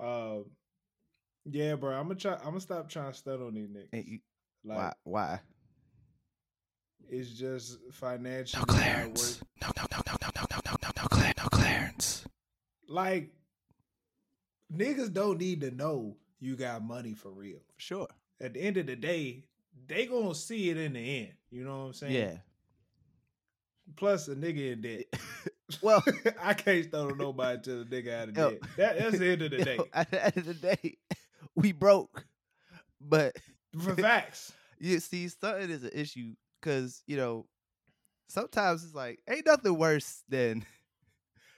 Um, yeah, bro. I'm gonna try. I'm gonna stop trying to stun on these niggas. You- Like, why? Why? it's just financial. No clearance. No, no, no, no, no, no, no, no, no, no, clear, no clearance. Like, niggas don't need to know you got money for real. For sure. At the end of the day, they gonna see it in the end. You know what I'm saying? Yeah. Plus, a nigga in debt. Well, I can't on nobody till the nigga out of Yo. debt. That, that's the end of the day. at the end of the day, we broke. But For facts. you see, something is an issue because you know sometimes it's like ain't nothing worse than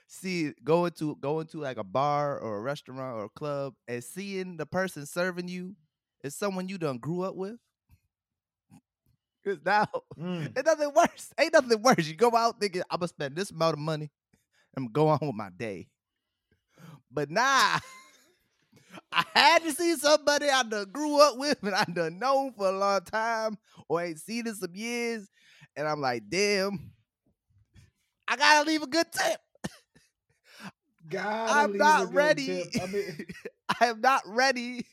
see going to going to like a bar or a restaurant or a club and seeing the person serving you is someone you done grew up with. Cause now Mm. ain't nothing worse. Ain't nothing worse. You go out thinking I'm gonna spend this amount of money and go on with my day. But nah. I had to see somebody I done grew up with and I done known for a long time or ain't seen in some years. And I'm like, damn, I gotta leave a good tip. Gotta I'm not ready. I mean, I am not ready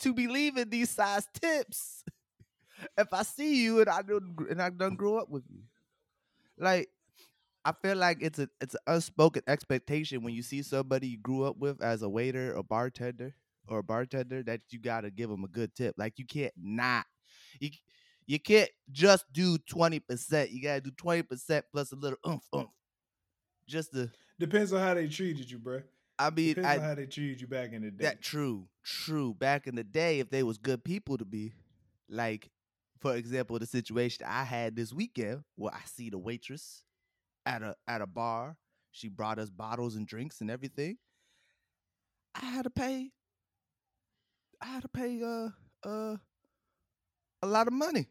to be leaving these size tips. If I see you and I done gr- and I done grew up with you, like I feel like it's a it's an unspoken expectation when you see somebody you grew up with as a waiter or bartender or a bartender that you gotta give them a good tip. Like you can't not you you can't just do twenty percent. You gotta do twenty percent plus a little oomph oomph. Just to depends on how they treated you, bro. I mean Depends I, on how they treated you back in the day. that true, true. Back in the day, if they was good people to be, like, for example, the situation I had this weekend where I see the waitress at a at a bar. She brought us bottles and drinks and everything. I had to pay. I had to pay uh uh a lot of money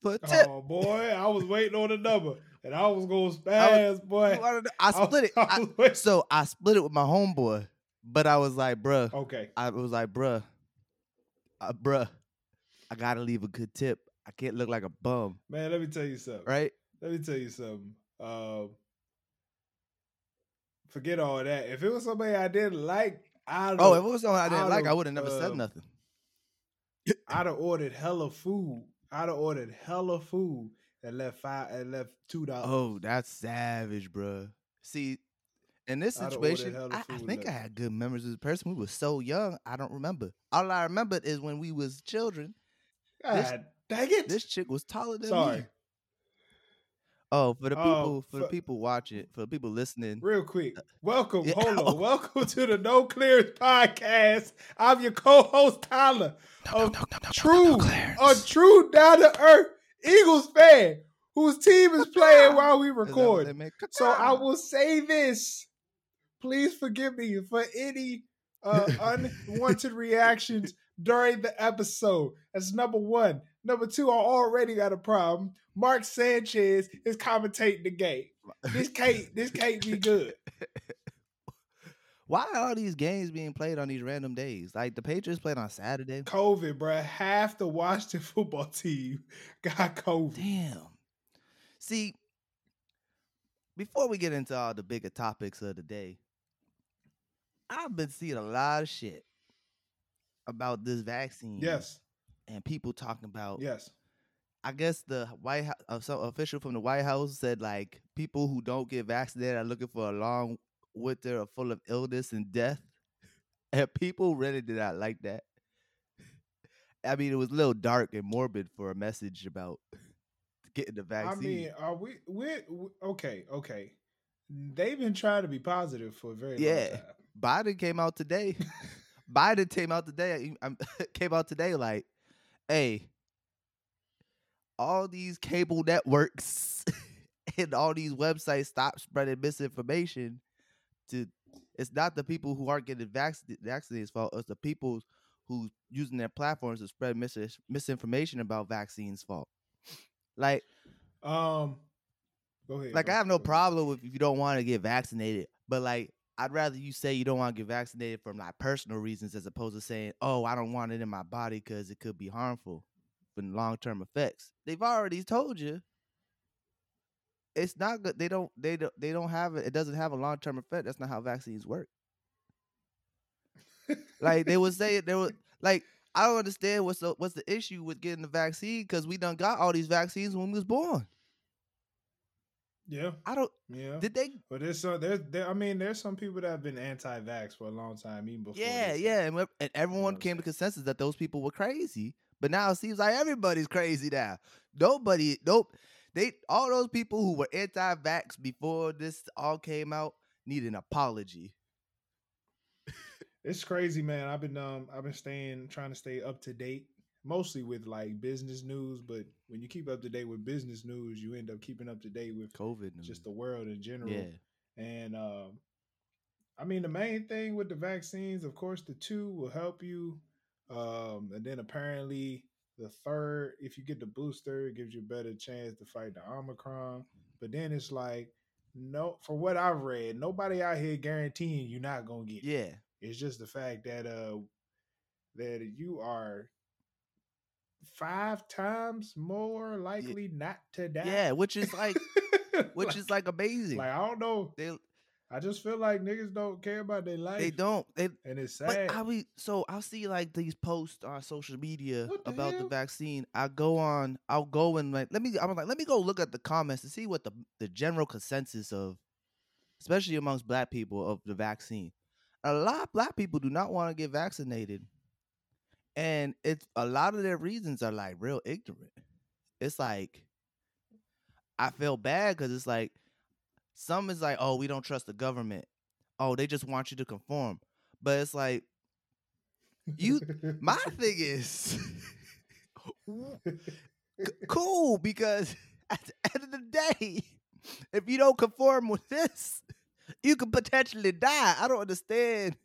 for a tip. Oh boy, I was waiting on the number, and I was going I boy. I was- split it. I I- so I split it with my homeboy, but I was like, bruh, okay, I was like, bruh, uh, bruh, I gotta leave a good tip. I can't look like a bum, man. Let me tell you something. right? Let me tell you something. Um, forget all that. If it was somebody I didn't like, I'd Oh, if it was someone I didn't I'd like, I have, would have never said um, nothing. I'd have ordered hella food. I'd have ordered hella food and left five and left two dollars. Oh, that's savage, bruh. See, in this I'd have ordered situation, I, I think I had good memories of this person. We were so young, I don't remember. All I remember is when we was children. This- dang it! This chick was taller than Sorry, me. Oh, for the Oh, people, for the fu- people watching, for the people listening. real quick. Welcome, Yeah. hold on. Welcome to the No Clearance Podcast. I'm your co-host Tyler, No, of no, no, true, a true down to earth Eagles fan whose team is playing while we Is that what record. So I will say this. Please forgive me for any uh, unwanted reactions during the episode. That's number one. Number two, I already got a problem. Mark Sanchez is commentating the game. This can't this can't be good. Why are all these games being played on these random days? Like the Patriots played on Saturday. COVID, bruh. Half the Washington football team got COVID. Damn. See, before we get into all the bigger topics of the day, I've been seeing a lot of shit about this vaccine. Yes, And people talking about yes. I guess the White House, uh, some official from the White House said like people who don't get vaccinated are looking for a long winter full of illness and death, and people really did not like that. I mean, it was a little dark and morbid for a message about getting the vaccine. I mean, are we we okay, okay. They've been trying to be positive for a very long Yeah. time. Biden came out today. Biden came out today. um, came out today like, hey, all these cable networks and all these websites stop spreading misinformation. To it's not the people who aren't getting vaccinated vaccinated fault. It's the people who using their platforms to spread mis- misinformation about vaccines fault. Like, Um, go ahead. like go- I have no problem with if you don't want to get vaccinated, but like I'd rather you say you don't want to get vaccinated from like personal reasons as opposed to saying, "Oh, I don't want it in my body because it could be harmful for long term effects." They've already told you it's not good. They don't. They don't. They don't have it. It doesn't have a long term effect. That's not how vaccines work. Like they would say they were like I don't understand what's the what's the issue with getting the vaccine because we done got all these vaccines when we was born. Yeah, I don't yeah. did they But there's some there's there, I mean there's some people that have been anti-vax for a long time, even before. Yeah, this. yeah, and, and everyone came to consensus that those people were crazy. But now it seems like everybody's crazy now. Nobody, nope. They all those people who were anti-vax before this all came out need an apology. It's crazy, man. I've been um I've been staying trying to stay up to date, mostly with like business news. But when you keep up to date with business news, you end up keeping up to date with COVID news. just the world in general. yeah, And um, I mean, the main thing with the vaccines, of course, the two will help you. Um, and then apparently the third, if you get the booster, it gives you a better chance to fight the Omicron. But then it's like, no, for what I've read, nobody out here guaranteeing you're not gonna get it. yeah, It's just the fact that uh that you are five times more likely not to die. yeah. Which is like, which Like- is like amazing. like I don't know. they I just feel like niggas don't care about their life. they don't. They and it's sad. But I be so I'll see like these posts on social media the about the vaccine. I go on, I'll go and like let me. I'm like let me go look at the comments to see what the the general consensus of, especially amongst black people of the vaccine. A lot of black people do not want to get vaccinated, and it's a lot of their reasons are like real ignorant. It's like I feel bad because it's like some is like, oh, we don't trust the government. Oh, they just want you to conform. But it's like you- my thing is cool because at the end of the day, if you don't conform with this, you could potentially die. I don't understand.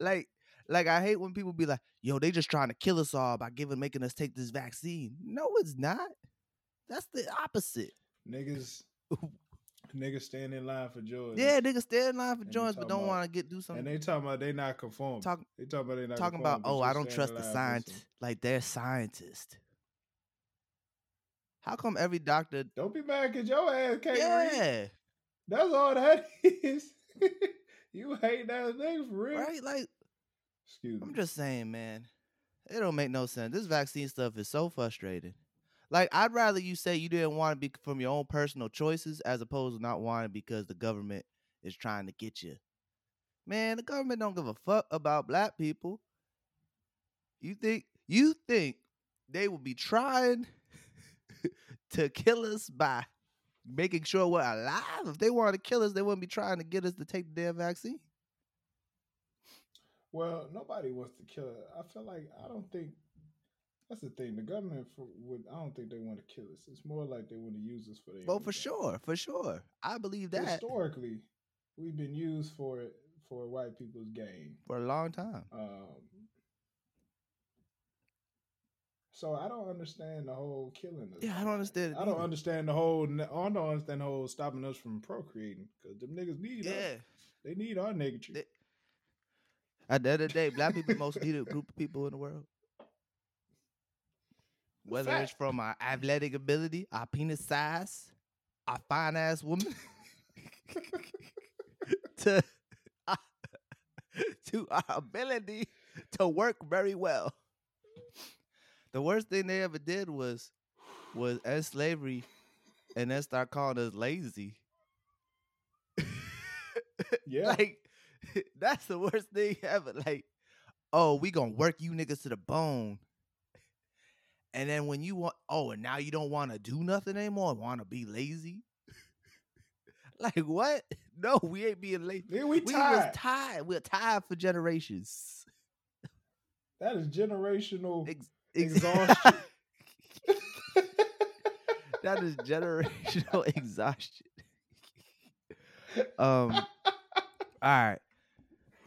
like, like I hate when people be like, "Yo, they just trying to kill us all by giving, making us take this vaccine." No, it's not. That's the opposite. niggas niggas stand in line for Jordan. Yeah, niggas stand in line for joints, but don't want to get do something. And they talking about they not conform. Talk, they talking about they not talking about, oh, I don't trust the science. Like they're scientists. How come every doctor? Don't be mad because your ass can't read. Yeah, That's all that is. you hate that thing for real. right. Like Excuse me. I'm just saying, man. It don't make no sense. This vaccine stuff is so frustrating. Like I'd rather you say you didn't want to be from your own personal choices as opposed to not wanting because the government is trying to get you. Man, the government don't give a fuck about black people. You think you think they will be trying to kill us by making sure we're alive? If they wanted to kill us, they wouldn't be trying to get us to take the damn vaccine. Well, nobody wants to kill it. I feel like I don't think that's the thing. The government for, would I don't think they want to kill us. It's more like they want to use us for their. Well, for gain. sure, for sure. I believe that Historically, we've been used for it for white people's gain. for a long time. Um, so I don't understand the whole killing us. Yeah, I don't understand I don't either. understand the whole. I don't understand the whole stopping us from procreating because them niggas need Yeah. us. They need our niggatry. They- At the end of the day, black people most needed group of people in the world. Whether it's Fact. from our athletic ability, our penis size, our fine ass woman, to to our ability to work very well. The worst thing they ever did was was end slavery and then start calling us lazy. yeah, Like that's the worst thing ever. Like, oh, we gonna work you niggas to the bone. And then when you want, oh, and now you don't want to do nothing anymore, want to be lazy. like what? No, we ain't being lazy. Then we We tired. was tired. We're tired for generations. that is generational Ex- exhaustion. that is generational exhaustion. Um. All right.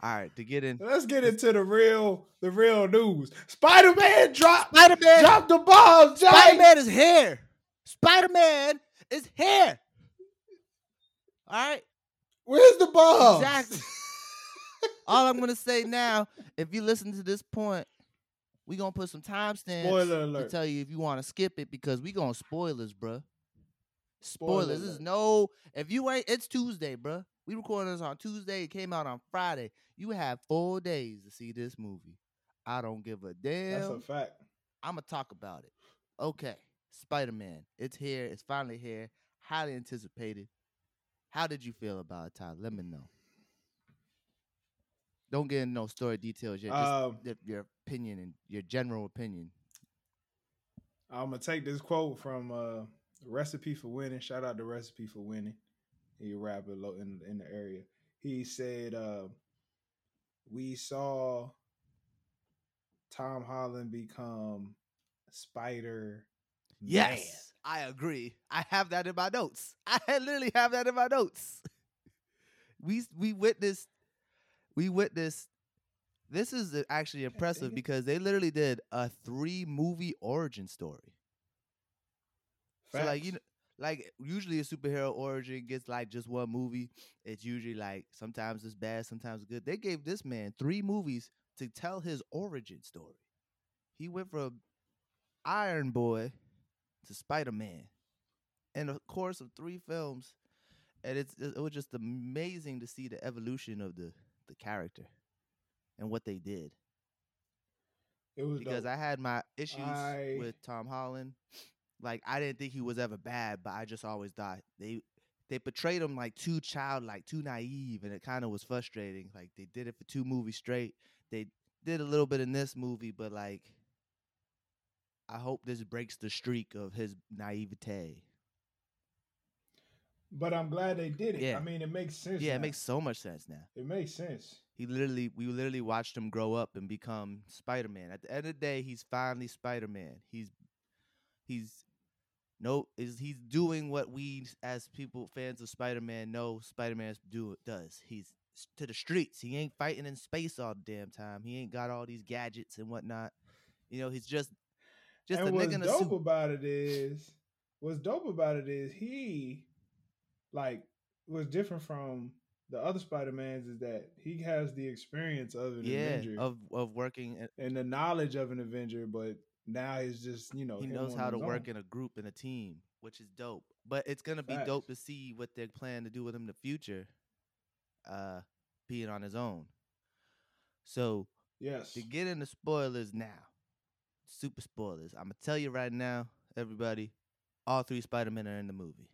All right. To get in, Let's get into the real, the real news. Spider Man dropped, Spider Man. dropped the ball. Spider Man is here. Spider Man is here. All right. Where's the ball? Exactly. All I'm gonna say now, if you listen to this point, we gonna put some timestamps Spoiler to tell you if you want to skip it because we gonna spoilers, bruh. Spoiler Spoilers. This is no. If you ain't, it's Tuesday, bruh. We recorded this on Tuesday. It came out on Friday. You have four days to see this movie. I don't give a damn. That's a fact. I'm gonna talk about it. Okay, Spider Man. It's here. It's finally here. Highly anticipated. How did you feel about it, Tyler? Let me know. Don't get into no story details yet. Just Um, your opinion and your general opinion. I'm gonna take this quote from uh, Recipe for Winning. Shout out to Recipe for Winning. He a rapper in in the area. He said, uh, "We saw Tom Holland become Spider." Yes, I agree. I have that in my notes. I literally have that in my notes. We we witnessed we witnessed this is actually impressive because they literally did a three movie origin story. So like you know, like usually a superhero origin gets like just one movie. It's usually like sometimes it's bad, sometimes it's good. They gave this man three movies to tell his origin story. He went from Iron Boy to Spider Man in the course of three films, and it's it was just amazing to see the evolution of the the character and what they did it was because dope. I had my issues I- with Tom Holland. Like I didn't think he was ever bad, but I just always thought they they portrayed him like too childlike, too naive, and it kind of was frustrating. Like they did it for two movies straight. They did a little bit in this movie, but like I hope this breaks the streak of his naivete. but I'm glad they did it. Yeah. I mean, it makes sense. Yeah, it makes so much sense now. it makes sense. He literally, we literally watched him grow up and become Spider Man. At the end of the day, he's finally Spider Man. He's, he's, no, is he's doing what we as people fans of Spider Man know Spider Man do does. He's to the streets. He ain't fighting in space all the damn time. He ain't got all these gadgets and whatnot. You know, he's just, just and a what's nigga in a dope about it is, what's dope about it is he, like, was different from the other Spider Mans is that he has the experience of an Yeah, Avenger of of working. and and the knowledge of an Avenger, but now he's just you know he knows how to work own. in a group and a team, which is dope. But it's gonna be dope to see what they plan to do with him in the future, uh, being on his own. So Yes, to get into spoilers now, super spoilers. I'm gonna tell you right now, everybody, all three Spider Men are in the movie.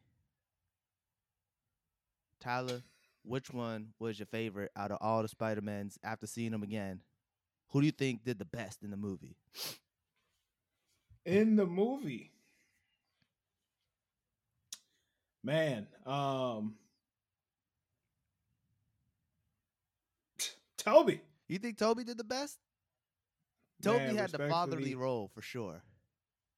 Tyler, which one was your favorite out of all the Spider Mans after seeing them again? Who do you think did the best in the movie? In the movie. Man, um Tobey. You think Tobey did the best? Tobey Man, had the fatherly role for sure.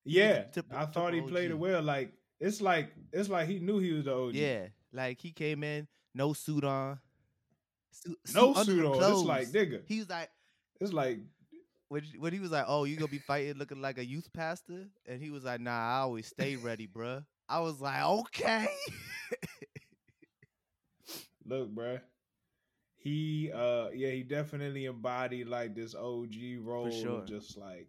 Yeah, Tip- I thought he played it well. Like it's like it's like he knew he was the OG. Yeah, like he came in, no suit on, suit, no suit on. It's like nigga. He's like It's like when when he was like, "Oh, you gonna be fighting looking like a youth pastor," and he was like, "Nah, I always stay ready, bruh. I was like, "Okay." look, bruh. He uh yeah, he definitely embodied like this OG role sure. just like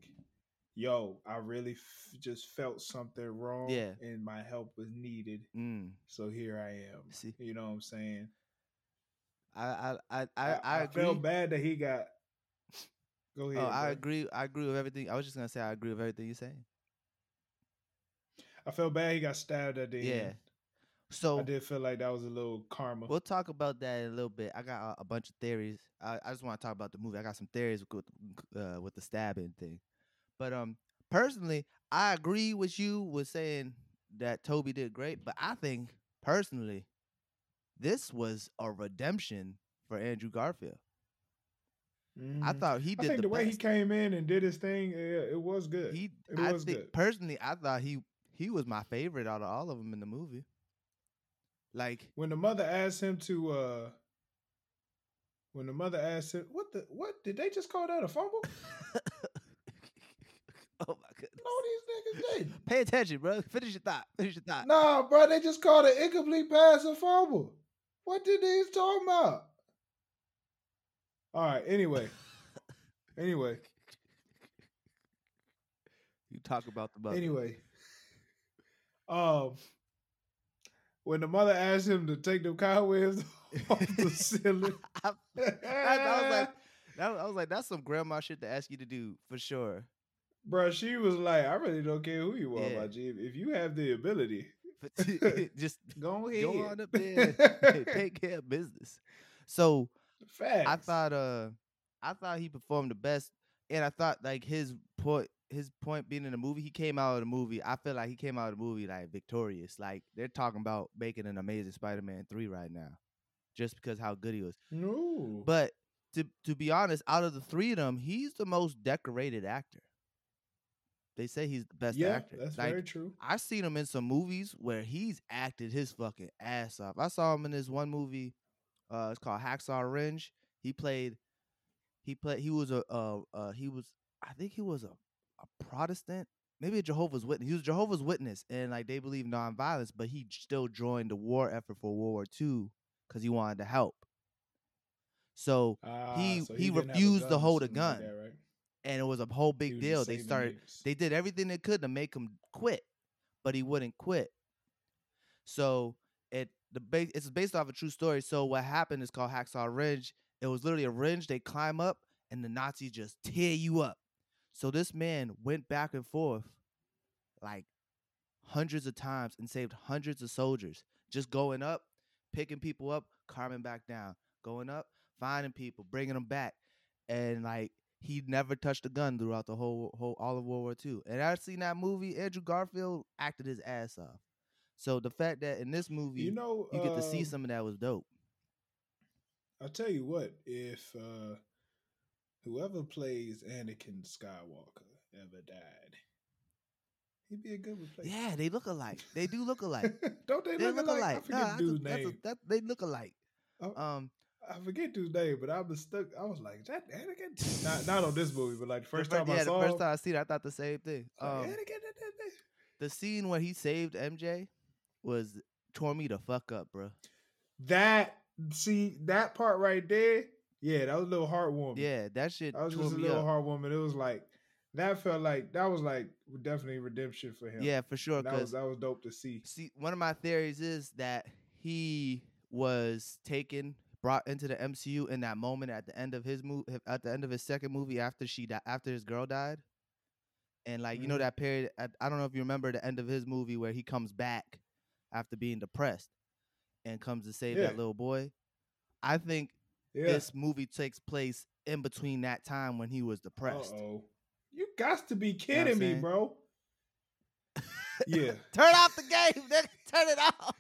yo, I really f- just felt something wrong Yeah. and my help was needed. mm, So here I am. see, You know what I'm saying? I I I I, I, agree. felt bad that he got Go ahead. oh, I bro. agree. I agree with everything. I was just gonna say I agree with everything you're saying. I felt bad he got stabbed at the Yeah. end. So I did feel like that was a little karma. We'll talk about that in a little bit. I got a, a bunch of theories. I, I just want to talk about the movie. I got some theories with uh, with the stabbing thing. But um, personally, I agree with you with saying that Tobey did great. But I think personally, this was a redemption for Andrew Garfield. I Mhm. thought he did. I think the, the, way he came in and did his thing, it, it was good. He, it I was think good. personally, I thought he he was my favorite out of all of them in the movie. Like when the mother asked him to uh when the mother asked him what the what did they just call that a fumble? oh my goodness. no, these niggas did. Pay attention, bro. Finish your thought. Finish your thought. Nah, bro, they just called an incomplete pass a fumble. What did these talking about? All right, anyway. anyway, You talk about the mother. anyway. Um when the mother asked him to take them cobwebs off the ceiling. I, I was like, that, I was like, that's some grandma shit to ask you to do for sure. Bro, she was like, I really don't care who you are, Yeah. my G. If you have the ability, just go ahead. go on up there, take care of business. So Facts. I thought, uh, I thought he performed the best, and I thought like his point, his point being in the movie, he came out of the movie. I feel like he came out of the movie like victorious. Like they're talking about making an amazing Spider-Man three right now, just because how good he was. no. But to to be honest, out of the three of them, he's the most decorated actor. They say he's the best yeah, actor. that's like very true. I've seen him in some movies where he's acted his fucking ass off. I saw him in this one movie. Uh, it's called Hacksaw Ridge. He played. He played. He was a. Uh, uh, he was. I think he was a, a Protestant, maybe a Jehovah's Witness. He was Jehovah's Witness, and like they believe nonviolence, but he still joined the war effort for World War II because he wanted to help. So Ah, he- so he a refused to hold a something like gun. that, right? and it was a whole big deal. They started they did everything they could to make him quit, but he wouldn't quit. So the base it's based off a true story. So what happened is called Hacksaw Ridge. It was literally a ridge. They climb up and the Nazis just tear you up. So this man went back and forth like hundreds of times and saved hundreds of soldiers. Just going up, picking people up, calming back down, going up, finding people, bringing them back, and like he never touched a gun throughout the whole whole all of World War II. And I've seen that movie. Andrew Garfield acted his ass off. So the fact that in this movie You know, you get to see um, some of that was dope. I'll tell you what, if uh whoever plays Anakin Skywalker ever died, he'd be a good replacement. Yeah, they look alike. They do look alike. Don't they, they look, look alike? I forget Nah, dude's that's a- that's a- name. that- they look alike. Oh, Um, I forget dude's name, but I was stuck. I was like, "Is that Anakin?" not not on this movie, but like the first the time yeah, I saw the first time I seen it, I thought the same thing. Um, like, Anakin, that- that- that." the scene where he saved MJ was tore me the fuck up, bro. that see that part right there. Yeah, that was a little heartwarming. Yeah, that shit that was just a little up. heartwarming. It was like that felt like that was like definitely redemption for him. Yeah, for sure. that was that was dope to see. see, one of my theories is that he was taken, brought into the MCU in that moment at the end of his movie, at the end of his second movie after she died, after his girl died, and like you know Mhm. that period. I, I don't know if you remember the end of his movie where he comes back after being depressed and comes to save Yeah. that little boy. I think Yeah. this movie takes place in between that time when he was depressed. oh, you got to be what I'm kidding me, bro. yeah. Turn off the game, nigga. Turn it off.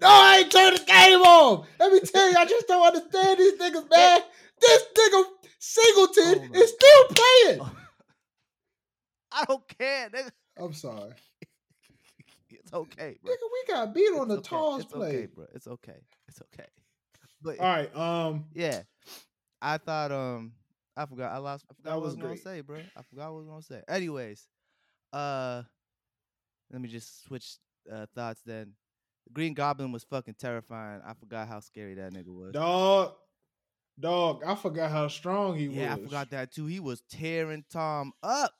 No, I ain't turn the game off. Let me tell you, I just don't understand these niggas, man. This nigga Singleton Oh is still playing. I don't care, nigga. I'm sorry, It's okay, nigga. We got beat on the okay. toss It's play. okay, bro. It's okay. It's okay. But All right, um, yeah, I thought um I forgot I lost I forgot That what I was was gonna say, bro. I forgot what I was gonna say. Anyways, uh let me just switch uh thoughts then. Green Goblin was fucking terrifying. I forgot how scary that nigga was. dog, dog. I forgot how strong he yeah, was. Yeah, I forgot that too. He was tearing Tom up.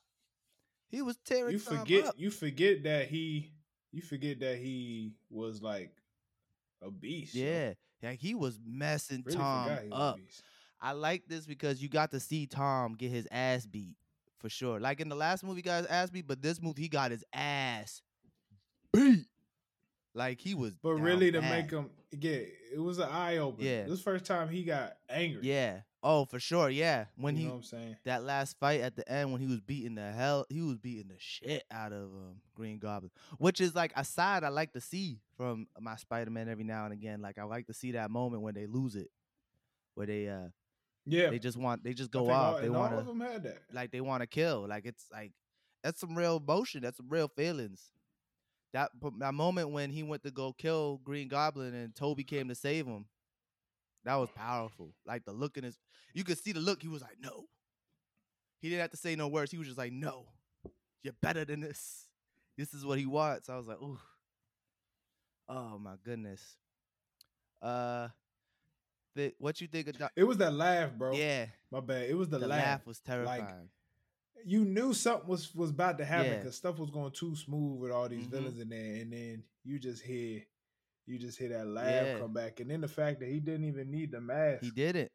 He was tearing You Tom forget, up. you forget that he, you forget that he was like a beast. yo. Yeah, like he was messing really Tom up. I like this because you got to see Tom get his ass beat for sure. Like in the last movie, guys ass beat, but this movie he got his ass beat. Like he was. But really, to bad. make him, yeah, it was an eye opener. Yeah. this first time he got angry. Yeah. Oh, for sure. Yeah. When you he know what I'm saying. that last fight at the end when he was beating the hell, he was beating the shit out of um, Green Goblin, which is like a side I like to see from my Spider Man every now and again. Like I like to see that moment when they lose it, where they uh Yeah, they just want they just go off. all, they want all of to like they want to kill. Like it's like that's some real emotion. That's some real feelings. That that moment when he went to go kill Green Goblin and Tobey came to save him, that was powerful. Like the look in his, you could see the look. He was like, "No." He didn't have to say no words. He was just like, "No, you're better than this. This is what he wants." I was like, "Ooh, oh my goodness." Uh, the, what you think of? Doc- It was that laugh, bro. yeah, my bad. It was the, the laugh. laugh was terrifying. You knew something was was about to happen Yeah. because stuff was going too smooth with all these Mhm. villains in there, and then you just hear you just hear that laugh Yeah. come back, and then the fact that he didn't even need the mask. He did it.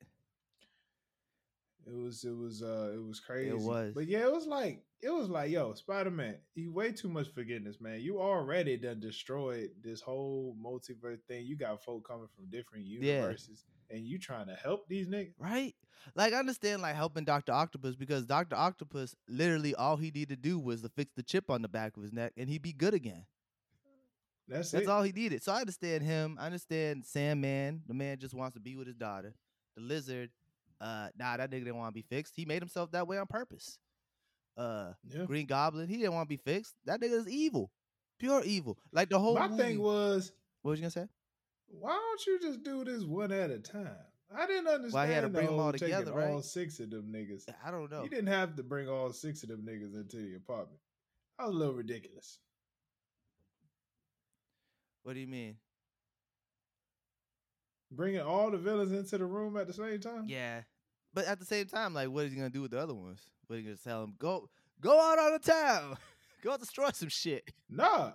It was it was uh it was crazy. It was. But yeah, it was like it was like, yo, Spider Man, you way too much forgiveness, man. You already done destroyed this whole multiverse thing. You got folk coming from different Yeah. universes, and you trying to help these niggas. Right? Like I understand like helping Dr. Octopus because Dr. Octopus literally all he needed to do was to fix the chip on the back of his neck and he'd be good again. That's, That's it. all he needed. So I understand him. I understand Sandman. The man just wants to be with his daughter. The lizard, uh, nah, that nigga didn't want to be fixed. He made himself that way on purpose. Uh Yeah. Green Goblin, he didn't want to be fixed. That nigga is evil. Pure evil. Like the whole My movie. thing was, what was you gonna say? why don't you just do this one at a time? I didn't understand Why he had to bring 'em all together, right? all six of them niggas. I don't know. You didn't have to bring all six of them niggas into the apartment. That was a little ridiculous. What do you mean? Bringing all the villains into the room at the same time. Yeah. But at the same time, like, what is he gonna do with the other ones? What are you gonna tell him? Go, go out on the town, go destroy some shit. Nah,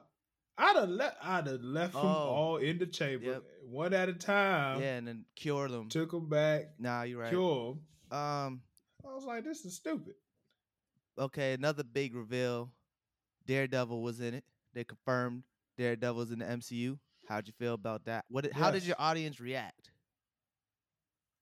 I'd have left. I'd have left them Oh. all in the chamber, Yep. one at a time. yeah, and then cure them. Took them back, Nah, you're right. cure 'em. Um, I was like, this is stupid. okay, another big reveal. Daredevil was in it. They confirmed Daredevil's in the MCU. How'd you feel about that? What? Did, How did your audience react?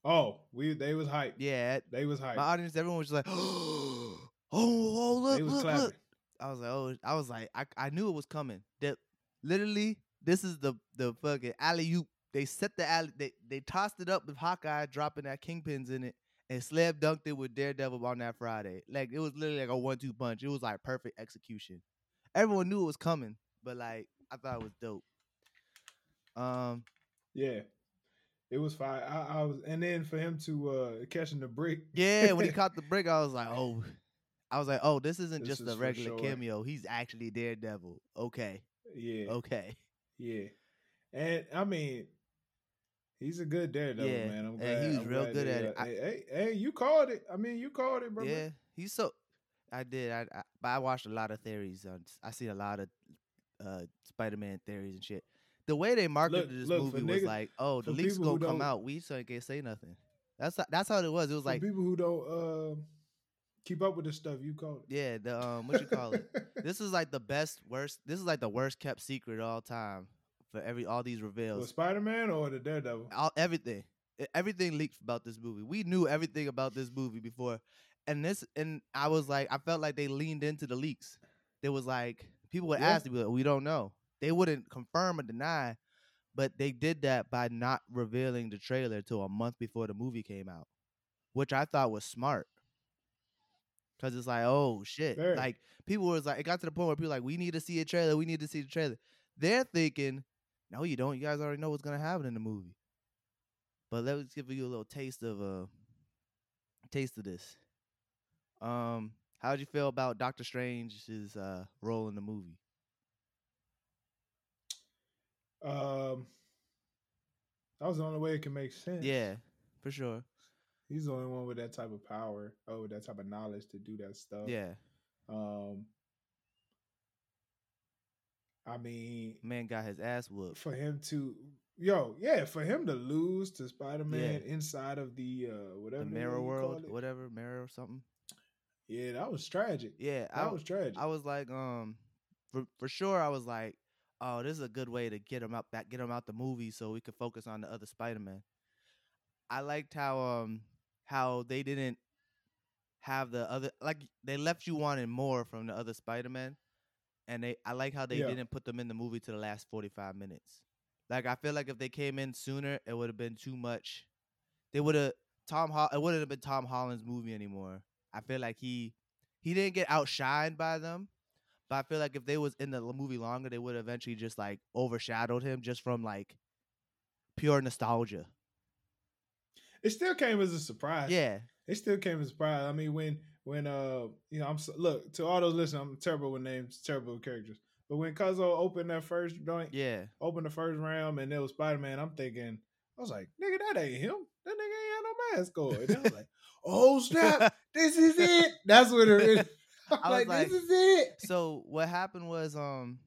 Oh, we they was hyped. Yeah, They was hyped. my audience, everyone was just like, "Oh, oh, look, they look, clapping. look." I was like, oh, I was like, I, I knew it was coming. That literally, this is the the fucking alley oop. They set the alley. They they tossed it up with Hawkeye dropping that kingpins in it, and Slab dunked it with Daredevil on that Friday. Like it was literally like a one two punch. It was like perfect execution. Everyone knew it was coming, but like I thought it was dope. Um, Yeah, it was fine. I, I was, and then for him to uh catching the brick. yeah, when he caught the brick, I was like, oh, I was like, oh, this isn't This just is a regular sure. cameo. He's actually Daredevil. Okay, Yeah, okay. yeah, and I mean. He's a good daredevil, Yeah, man. I'm and glad. he was I'm real good at it. uh, I- hey, hey, you called it. I mean, you called it, bro. Yeah, he's so. I did. I, I but I watched a lot of theories on. I see a lot of uh Spider-Man theories and shit. The way they marketed this look, movie was niggas- like, oh, the leaks gonna come out. We so can't say nothing. That's ho- that's how it was. It was like, people who don't uh, keep up with this stuff, you call it. yeah, the um, what you call it? this is like the best, worst. This is like the worst kept secret of all time for every all these reveals. Spider Man or the Daredevil? all everything everything leaked about this movie we knew everything about this movie before and this and i was like i felt like they leaned into the leaks there was like people would Yeah. ask me we don't know they wouldn't confirm or deny but they did that by not revealing the trailer till a month before the movie came out which i thought was smart because it's like oh shit Very. like people was like it got to the point where people were like we need to see a trailer we need to see the trailer they're thinking no you don't you guys already know what's gonna happen in the movie but let's give you a little taste of uh taste of this. Um, how'd you feel about Doctor Strange's uh role in the movie? Um, that was the only way it can make sense. Yeah, for sure. he's the only one with that type of power oh, with that type of knowledge to do that stuff. Yeah, Um, I mean, man got his ass whooped. for him to, yo, yeah, for him to lose to Spider Man inside of the uh whatever the mirror world, whatever, mirror or something. Yeah, that was tragic. Yeah, That I was tragic. I was like, um, for for sure, I was like, oh, this is a good way to get him out back, get him out the movie, so we could focus on the other Spider Man. I liked how um how they didn't have the other like they left you wanting more from the other Spider Man, and they I like how they Yeah. didn't put them in the movie to the last forty five minutes. Like I feel like if they came in sooner, it would have been too much. They would have Tom it wouldn't have been Tom Holland's movie anymore. I feel like he he didn't get outshined by them, but I feel like if they was in the movie longer, they would eventually just like overshadowed him just from like pure nostalgia. It still came as a surprise. Yeah, it still came as a surprise. I mean, when when uh you know I'm look to all those listening, I'm terrible with names, terrible with characters. But when Cuzzo opened that first joint, yeah, opened the first round, and it was Spider Man, I'm thinking, I was like, nigga, that ain't him. That nigga ain't had no mask on. And I was like, oh snap, this is it. That's what it is. I was like, like- this is it. so what happened was um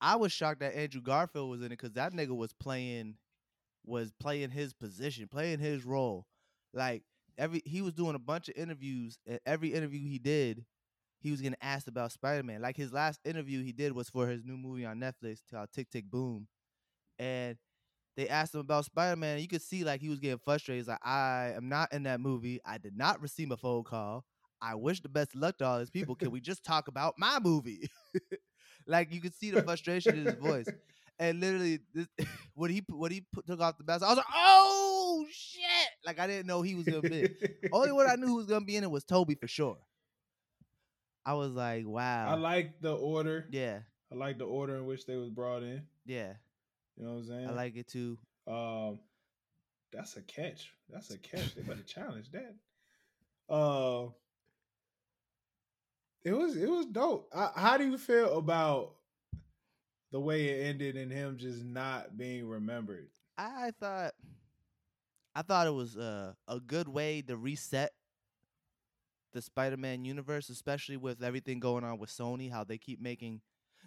I was shocked that Andrew Garfield was in it because that nigga was playing was playing his position, playing his role. Like every he was doing a bunch of interviews, and every interview he did, he was getting asked about Spider Man. Like his last interview he did was for his new movie on Netflix called Tick Tick Boom, and they asked him about Spider Man. You could see like he was getting frustrated. He's like, I am not in that movie. I did not receive a phone call. I wish the best of luck to all these people. Can we just talk about my movie? like you could see the frustration in his voice. And literally, this, when he when he put, took off the mask, I was like, "Oh shit!" Like I didn't know he was gonna be. Only one I knew who was gonna be in it was Tobey for sure. I was like, "Wow." I like the order. yeah, I like the order in which they was brought in. yeah, You know what I'm saying? I like it too. Um, that's a catch. That's a catch. They better challenge that. Uh, it was it was dope. I, how do you feel about the way it ended and him just not being remembered? I thought, I thought it was uh, a good way to reset the Spider-Man universe, especially with everything going on with Sony. How they keep making,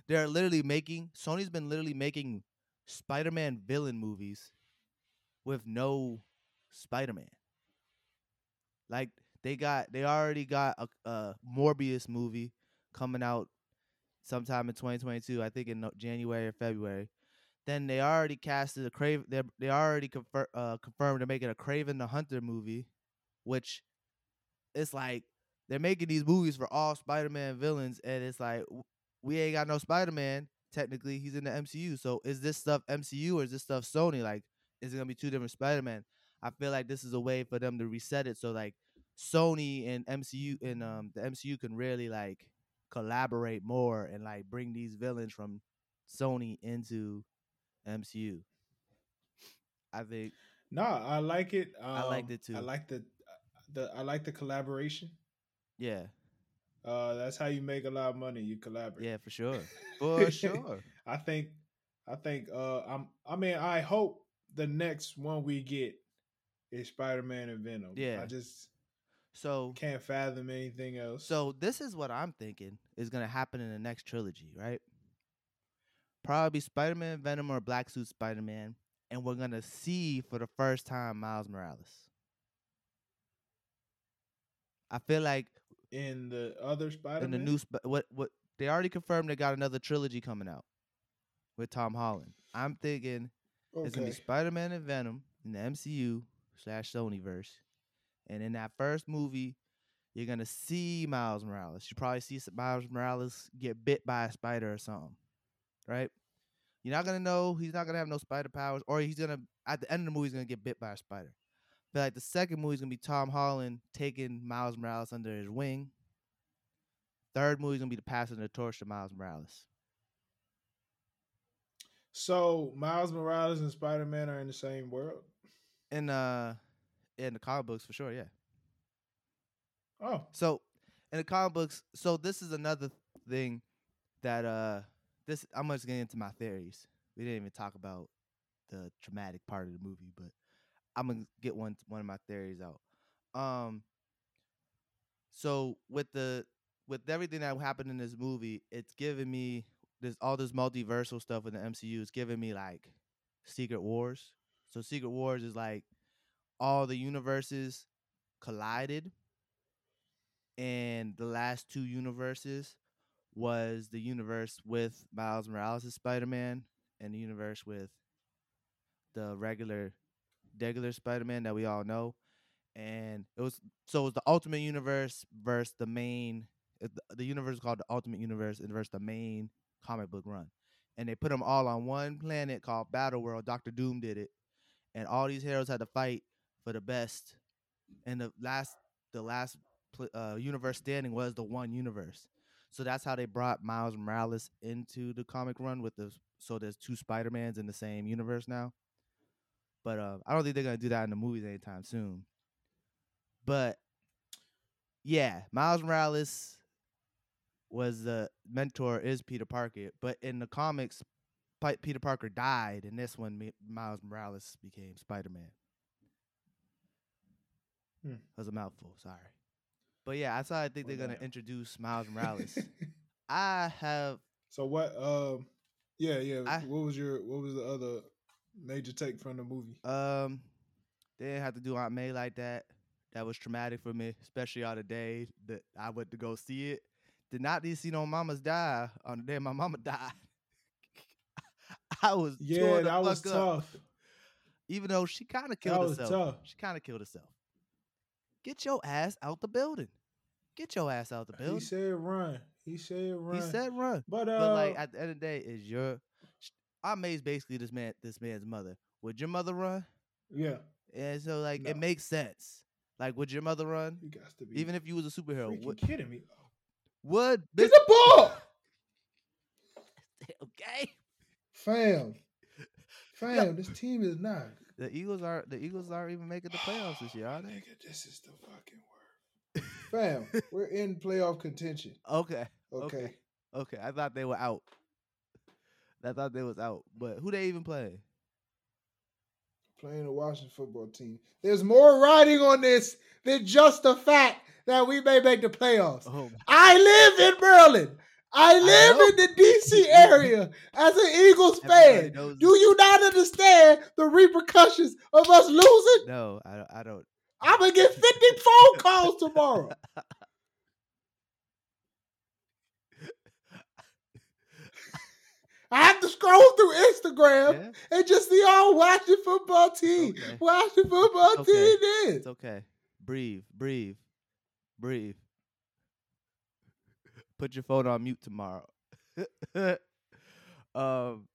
they're literally making. Sony's been literally making Spider-Man villain movies with no Spider-Man. Like they got, they already got a, a Morbius movie coming out sometime in 2022. I think in January or February. Then they already casted a Crave. They they already confir- uh, confirmed they're making a Kraven the Hunter movie, which it's like they're making these movies for all Spider-Man villains, and it's like we ain't got no Spider-Man. Technically, he's in the MCU. So is this stuff MCU or is this stuff Sony? Like, is it gonna be two different Spider-Man? I feel like this is a way for them to reset it. So like Sony and MCU and um the MCU can really like collaborate more and like bring these villains from Sony into MCU. I think No, I like it. Um, I liked it I like the the I like the collaboration. yeah, Uh, that's how you make a lot of money. You collaborate. yeah, for sure, for sure. I think, I think, uh, I'm. I mean, I hope the next one we get is Spider Man and Venom. Yeah. I just So can't fathom anything else. So this is what I'm thinking is gonna happen in the next trilogy, right? Probably Spider-Man, Venom, or Black Suit Spider-Man, and we're gonna see for the first time Miles Morales. I feel like in the other Spider in the new Sp- what what they already confirmed they got another trilogy coming out with Tom Holland. I'm thinking it's gonna be Spider-Man and Venom in the MCU slash Sony verse, and in that first movie, you're gonna see Miles Morales. You probably see Miles Morales get bit by a spider or something, right? You're not gonna know he's not gonna have no spider powers, or he's gonna at the end of the movie he's gonna get bit by a spider. But like the second movie is gonna be Tom Holland taking Miles Morales under his wing. Third movie is gonna be the passing of the torch to Miles Morales. So Miles Morales and Spider Man are in the same world. In uh in the comic books for sure, yeah. Oh, So in the comic books, so this is another thing that uh this I'm just getting into my theories. We didn't even talk about the traumatic part of the movie, but I'm gonna get one one of my theories out. Um so with the with everything that happened in this movie, it's giving me this all this multiversal stuff in the MCU. It's giving me like Secret Wars. So Secret Wars is like all the universes collided and the last two universes was the universe with Miles Morales' Spider-Man and the universe with the regular regular Spider-Man that we all know. And it was so it was the Ultimate Universe versus the main the- the universe is called the Ultimate Universe and versus the main comic book run. And they put them all on one planet called Battle World. Doctor Doom did it. And all these heroes had to fight for the best. And the last the last uh, universe standing was the one universe. So that's how they brought Miles Morales into the comic run with the so there's two Spider Mans in the same universe now. But uh, I don't think they're gonna do that in the movies anytime soon. But yeah, Miles Morales was the mentor is Peter Parker, but in the comics, Peter Parker died, and this one Miles Morales became Spider Man. Hmm. That was a mouthful. Sorry, but yeah, that's how I think Well, they're gonna damn. introduce Miles Morales. I have so what? Um, Yeah, yeah. I- what was your what was the other major take from the movie? Um, they didn't have to do Aunt May like that. That was traumatic for me, especially on the day that I went to go see it. Did not need to see no mamas die on the day my mama died. I was Yeah, that was up. tough. Even though she kind of killed herself. tough. She kind of killed herself. Get your ass out the building. Get your ass out the building. He said run. He said run. He said run. but uh, But like at the end of the day, is your Aunt May's basically this man this man's mother. Would your mother run? yeah, And so like it makes sense. Like would your mother run? you got to be Even if you was a superhero, would, kidding me. would Get a ball, okay? fam. Fam, this team is not. The Eagles are the Eagles aren't even making the playoffs this year, are they? Nigga, this is the fucking word. Fam, we're in playoff contention. Okay, Okay. Okay. okay. I thought they were out. I thought they was out, but who they even playing? Playing the Washington football team. There's more riding on this than just the fact that we may make the playoffs. Oh, I live in Maryland. I live know. in the DC area as an Eagles fan. Do you not understand the repercussions of us losing? No, I don't. I don't. I'm gonna get 50 phone calls tomorrow. I have to scroll through Instagram Yeah, and just see all watching football team. Okay. Washington football Okay. team is. it's okay. Breathe, breathe, breathe. Put your phone on mute tomorrow. um,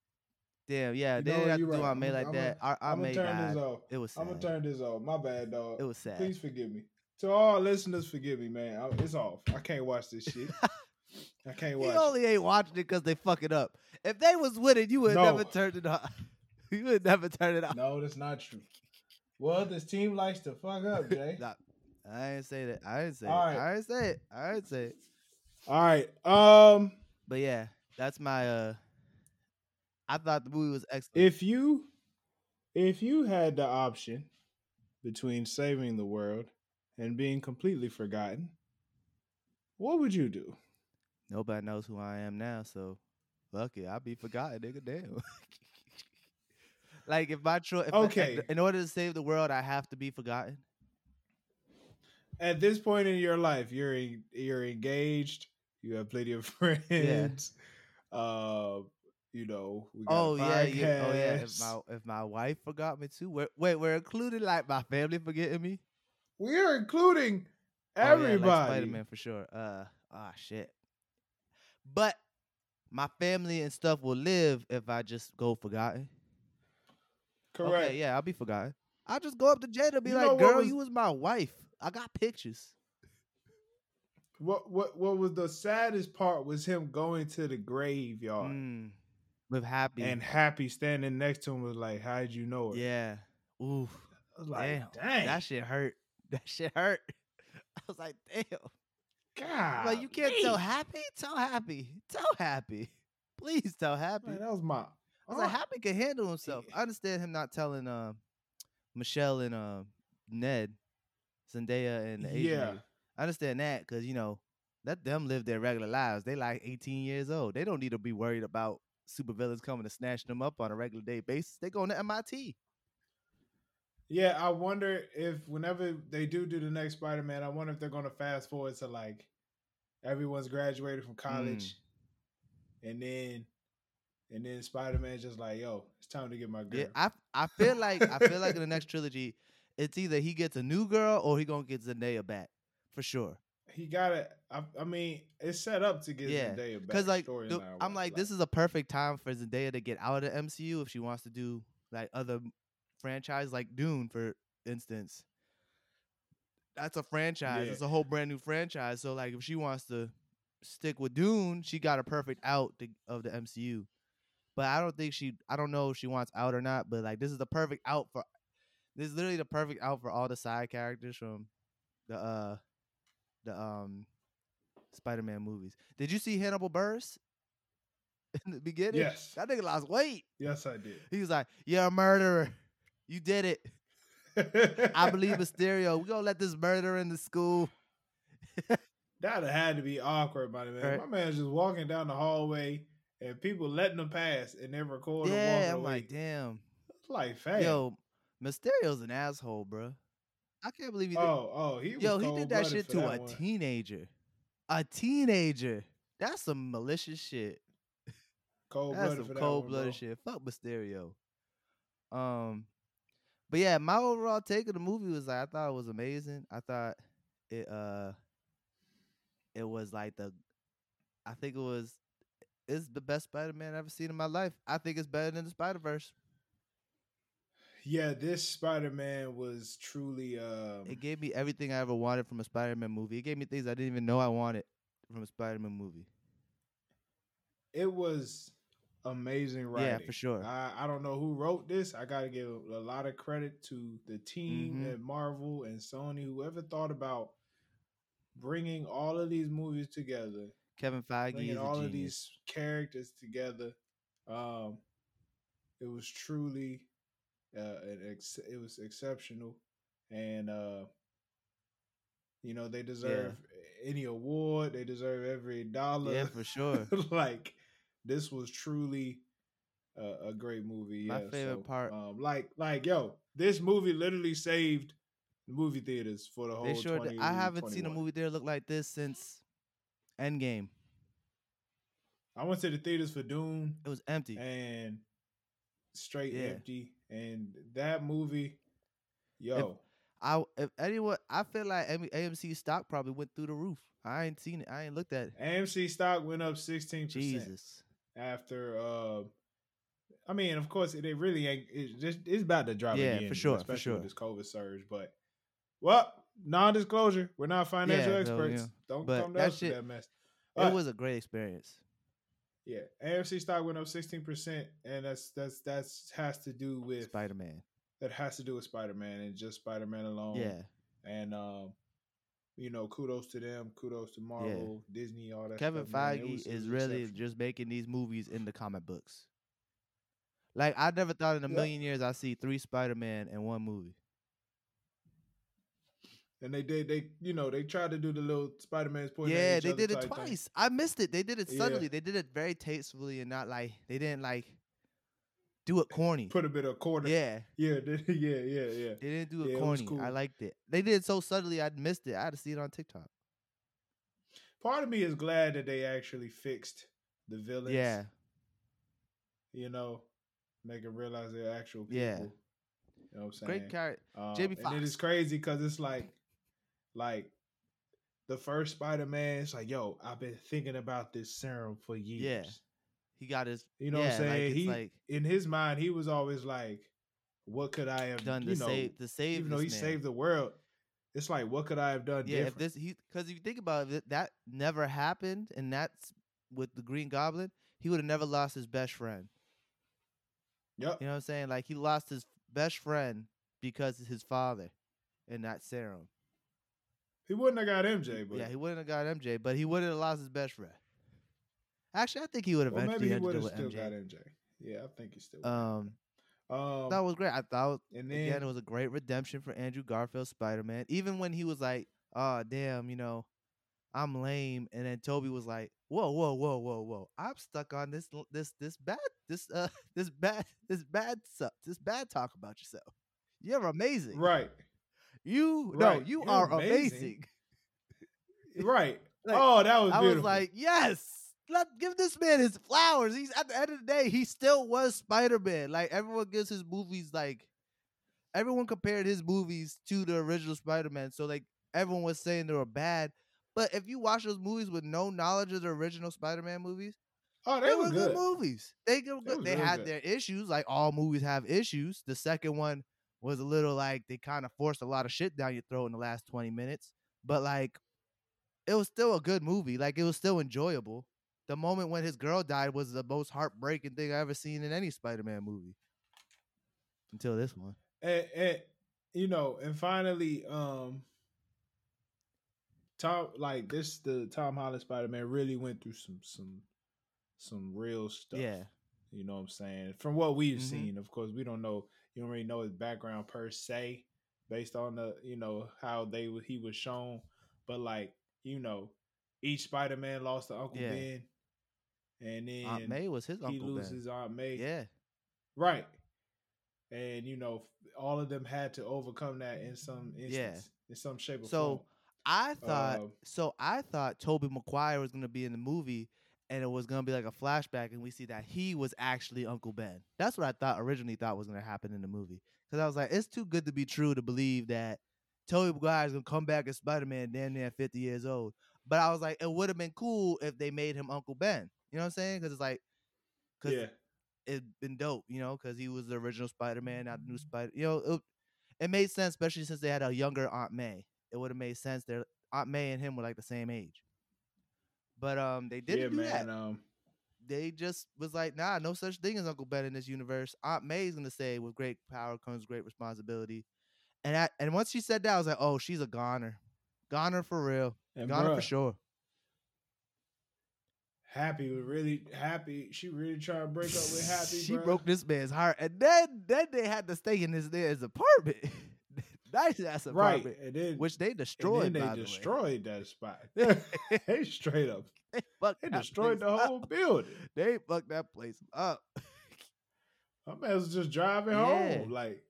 damn, yeah, You they didn't have to do right. May I'ma- like I'ma- that. Our, our I'm May gonna turn this off. It was sad. I'm gonna turn this off. My bad, dog. It was sad. Please forgive me. To all listeners, forgive me, man. I- It's off. I can't watch this shit. I can't watch. It. only ain't watching it because they fuck it up. If they was winning, you would No. never turned it off. you would never turn it off. No, that's not true. Well, this team likes to fuck up, Jay. Nah, I didn't say that. I didn't say All it. right. I didn't say it. I didn't say it. All right. Um, But yeah, that's my uh I thought the movie was excellent. if you if you had the option between saving the world and being completely forgotten, what would you do? Nobody knows who I am now, so fuck it. I'll be forgotten, nigga. Damn. like if my choice Okay. in order to save the world, I have to be forgotten. At this point in your life, you're you're engaged. You have plenty of friends. Yeah. Uh, you know. We got a Oh yeah, yeah. Oh yeah. If my if my wife forgot me too. Wait, wait, we're including like my family forgetting me. we are including everybody. Oh, yeah, like everybody. Spider-Man for sure. Uh ah shit. But my family and stuff will live if I just go forgotten. Correct. Okay, yeah, I'll be forgotten. I'll just go up to Jada and be You like, girl, was- you was my wife. I got pictures. What what what was the saddest part was him going to the graveyard Mm, with happy. and Happy standing next to him was like, "How'd you know her?" yeah. Oof. I was like, Damn. "Dang, That shit hurt. That shit hurt. I was like, damn. God, Like you can't tell happy? Tell happy. Tell happy. Please tell happy. Man, that was my. I was like. Happy can handle himself. I understand him not telling um Michelle and um Ned, Zendaya and the Asian Yeah. lady. I understand that because you know let them live their regular lives. They like 18 years old. They don't need to be worried about supervillains coming to snatch them up on a regular day basis. They going to MIT. Yeah, I wonder if whenever they do do the next Spider Man, I wonder if they're going to fast forward to like everyone's graduated from college, Mm. and then and then Spider Man's just like, "Yo, it's time to get my girl." Yeah, I I feel like I feel like in the next trilogy, it's either he gets a new girl or he gonna get Zendaya back for sure. he got it. I, I mean, it's set up to get Yeah, Zendaya back. Because like the- I'm wise, like, this is a perfect time for Zendaya to get out of the MCU if she wants to do like other franchise like Dune, for instance. That's a franchise. Yeah. It's a whole brand new franchise. So like, if she wants to stick with Dune, she got a perfect out to, of the MCU. But I don't think she. I don't know if she wants out or not. But like, this is the perfect out for. This is literally the perfect out for all the side characters from the uh the um Spider-Man movies. Did you see Hannibal Buress in the beginning? Yes. That nigga lost weight. yes, I did. He was like, "You're a murderer. You did it. I believe Mysterio. We gonna let this murder in the school." That'd have had to be awkward, my man. Right. My man's just walking down the hallway, and people letting him pass and then recording. yeah, walking I'm like, damn. It's like, fam. Yo, Mysterio's an asshole, bro. I can't believe he did. oh, oh, he was Yo, he did that shit to that a one. teenager. A teenager. That's some malicious shit. Cold That's blooded some that cold blooded shit. Fuck Mysterio. Um, but yeah, my overall take of the movie was like I thought it was amazing. I thought it uh, it was like the, I think it was, it's the best Spider Man I've ever seen in my life. I think it's better than the Spider Verse. Yeah, this Spider Man was truly. Um, It gave me everything I ever wanted from a Spider Man movie. It gave me things I didn't even know I wanted from a Spider Man movie. it was amazing writing. Yeah, for sure. I, I don't know who wrote this. I got to give a lot of credit to the team Mhm. at Marvel and Sony, whoever thought about bringing all of these movies together, Kevin Feige bringing all of these characters together. Um, it was truly, uh, an ex- it was exceptional, and uh, you know they deserve any award. They deserve every dollar. Yeah, for sure. like this was truly a, a great movie. My yeah, favorite so, part- um, like like yo, this movie literally saved movie theaters for the whole. They sure. did. I haven't seen a movie there look like this since Endgame. I went to the theaters for Dune. It was empty. and straight Yeah. empty, and that movie, yo, I if anyone, I feel like AMC stock probably went through the roof. I ain't seen it. I ain't looked at it. AMC stock went up sixteen percent Jesus. After. uh I mean, of course, it, it really ain't. It's just it's about to drop Yeah, again, for sure, for especially sure. with this COVID surge. But well, non-disclosure. We're not financial Yeah, experts. yeah. Don't But come to that us with that mess. It was a great experience. yeah. AMC stock went up sixteen percent, and that's that's that's has to do with Spider Man. that has to do with Spider Man and just Spider Man alone. Yeah. and um, you know, kudos to them, kudos to Marvel, Disney, all that. Kevin stuff. Feige was- is really just making these movies in the comic books. Like I never thought in a Yep. million years I see three Spider Man in one movie. and they did they you know they tried to do the little Spider Man's point. yeah, they did it type thing. twice. I missed it. They did it Yeah. subtly. They did it very tastefully and not like they didn't like do it corny. Put a bit of quarter. Yeah, yeah, yeah, yeah, yeah. they didn't do it Yeah, it was corny. I liked it. They did it so subtly. I missed it. I had to see it on TikTok. Part of me is glad that they actually fixed the villains. Yeah, you know, make them realize they're actual people. Yeah. You know what I'm saying? great character. Um, Jamie And it is crazy because it's like, like the first Spider Man. It's like, yo, I've been thinking about this serum for years. He got his. You know yeah, what I'm saying? Like, he like in his mind, he was always like, "What could I have done to know, save to save. even though he man. saved the world, it's like, what could I have done Yeah, if this he because if you think about it, that never happened, and that's with the Green Goblin, he would have never lost his best friend. yep. You know what I'm saying? Like he lost his best friend because of his father and that serum. He wouldn't have got MJ, but yeah, he wouldn't have got MJ, but he wouldn't have lost his best friend. Actually, I think he would have well, eventually maybe he would have still MJ. got MJ. Yeah, I think he still. Um, um, that was great. I thought and then again it was a great redemption for Andrew Garfield Spider Man. Even when he was like, "Oh damn, you know, I'm lame," and then Tobey was like, "Whoa, whoa, whoa, whoa, whoa! I'm stuck on this, this, this bad, this, uh, this bad, this bad stuff, this bad talk about yourself. You're amazing, right, You no, Right. you You're are amazing. amazing. right. Like, oh, that was I beautiful. was like, yes, let give this man his flowers. He's at the end of the day, he still was Spider Man. Like everyone gives his movies like everyone compared his movies to the original Spider Man. So like everyone was saying they were bad. But if you watch those movies with no knowledge of the original Spider Man movies, oh, they, they, were good. good. movies. They go They good. They had good. their issues, like all movies have issues. The second one was a little like they kind of forced a lot of shit down your throat in the last 20 minutes. But like it was still a good movie. Like it was still enjoyable. The moment when his girl died was the most heartbreaking thing I ever seen in any Spider-Man movie. Until this one. and, and you know, and finally, um, Tom like this, the Tom Holland Spider Man really went through some some some real stuff. Yeah. you know what I'm saying. From what we've Mhm. seen, of course, we don't know. You don't really know his background per se, based on the you know how they he was shown. But like you know, each Spider Man lost to Uncle Yeah. Ben. And then Aunt May was his he uncle loses Aunt May. Yeah. Right. And you know, all of them had to overcome that in some instance, Yeah. in some shape or So form. I thought Um, so I thought Tobey Maguire was gonna be in the movie and it was gonna be like a flashback and we see that he was actually Uncle Ben. That's what I thought originally thought was gonna happen in the movie. Cause I was like, it's too good to be true to believe that Tobey Maguire is gonna come back as Spider Man damn near 50 years old. But I was like, it would have been cool if they made him Uncle Ben. You know what I'm saying? Cause it's like, cause Yeah. it's been dope, you know, because he was the original Spider Man, not the new Spider. You know, it, it made sense, especially since they had a younger Aunt May. It would have made sense. Their Aunt May and him were like the same age. But um, they didn't yeah, do man. that. Um, They just was like, nah, no such thing as Uncle Ben in this universe. Aunt May's gonna say, with great power comes great responsibility. And I, and once she said that, I was like, oh, she's a goner, goner for real, and goner bruh, for sure. Happy was really happy. She really tried to break up with Happy. she bruh. broke this man's heart, and then then they had to stay in this there's apartment, nice ass right, and then which they and destroyed. then by they the destroyed that spot. they straight up, they they destroyed the whole up. building. They fucked that place up. My man was just driving Yeah. home, like,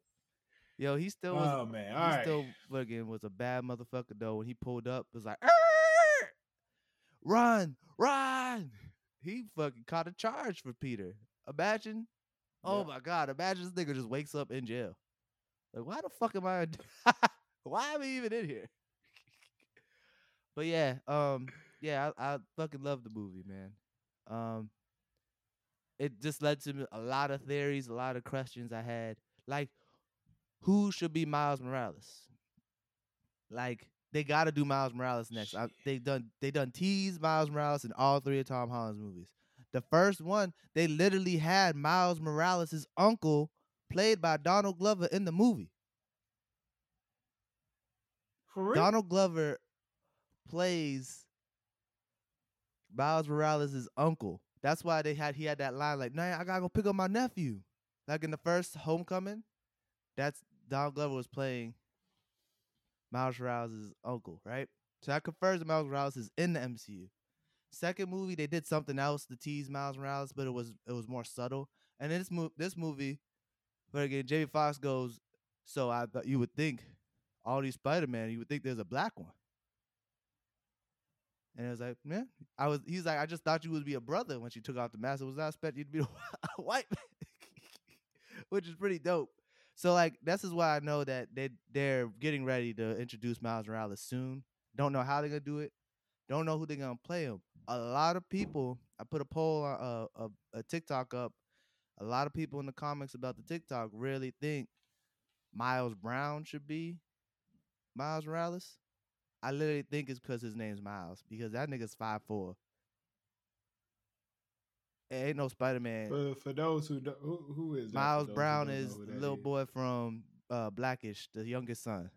Yo, he still was. oh man, he all right. still fucking was a bad motherfucker though. When he pulled up, it was like, "Arr! run, run. He fucking caught a charge for Peter. Imagine, oh Yeah. my god, imagine this nigga just wakes up in jail. Like, why the fuck am I? why am I even in here? but yeah, um, yeah, I, I fucking love the movie, man. Um, it just led to a lot of theories, a lot of questions I had. Like, who should be Miles Morales? Like, they got to do Miles Morales next. I, they done they done teased Miles Morales in all three of Tom Holland's movies. The first one, they literally had Miles Morales' uncle, played by Donald Glover, in the movie. For real? Donald Glover plays Miles Morales' uncle. That's why they had he had that line like, "Nah, I gotta go pick up my nephew." Like in the first Homecoming, that's Donald Glover was playing Miles Morales' uncle, right? So that confirms that Miles Morales is in the MCU. Second movie, they did something else to tease Miles Morales, but it was it was more subtle. And in this mo- this movie, but again, Jamie Foxx goes, "So I thought you would think all these Spider Man, you would think there's a black one." And it was like, man, I was. He's like, I just thought you would be a brother when she took off the mask. I was not expecting you to be a white man, which is pretty dope. So like, this is why I know that they they're getting ready to introduce Miles Morales soon. Don't know how they're gonna do it. Don't know who they're gonna play him. A lot of people. I put a poll on uh, a, a TikTok up. A lot of people in the comments about the TikTok really think Miles Brown should be Miles Morales. I literally think it's because his name's Miles because that nigga's five four. Ain't no Spider Man. For, for those who don't, who, who is Miles Brown is little is. boy from uh, Blackish, the youngest son.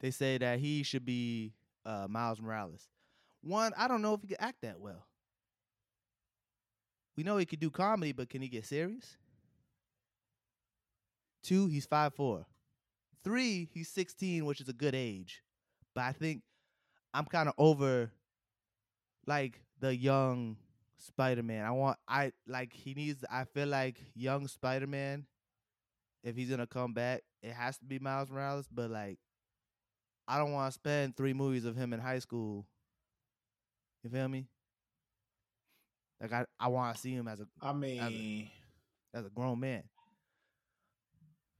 They say that he should be uh, Miles Morales. One, I don't know if he could act that well. We know he could do comedy, but can he get serious? Two, he's five four. Three, he's 16, which is a good age. But I think I'm kind of over like the young Spider-Man. I want I like he needs I feel like young Spider-Man if he's going to come back, it has to be Miles Morales, but like I don't want to spend 3 movies of him in high school. You feel me? Like I I want to see him as a I mean, as a grown man.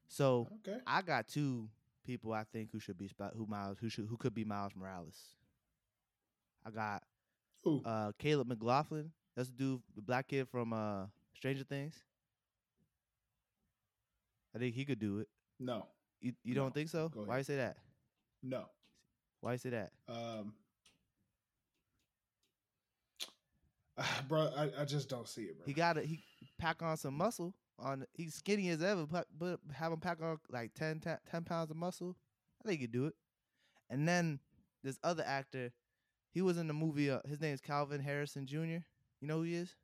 So, okay. I got two people I think who should be who Miles who should who could be Miles Morales. I got Who? uh Caleb McLaughlin. That's the dude, the black kid from uh Stranger Things. I think he could do it. no, You you No. don't think so? Why you say that? no. Why you say that? Um, uh, bro, I, I just don't see it, bro. He got to he pack on some muscle. On he's skinny as ever, but, but have him pack on like 10, 10, 10 pounds of muscle. I think he could do it. And then this other actor, he was in the movie. Uh, his name is Kelvin Harrison Jr. You know who he is?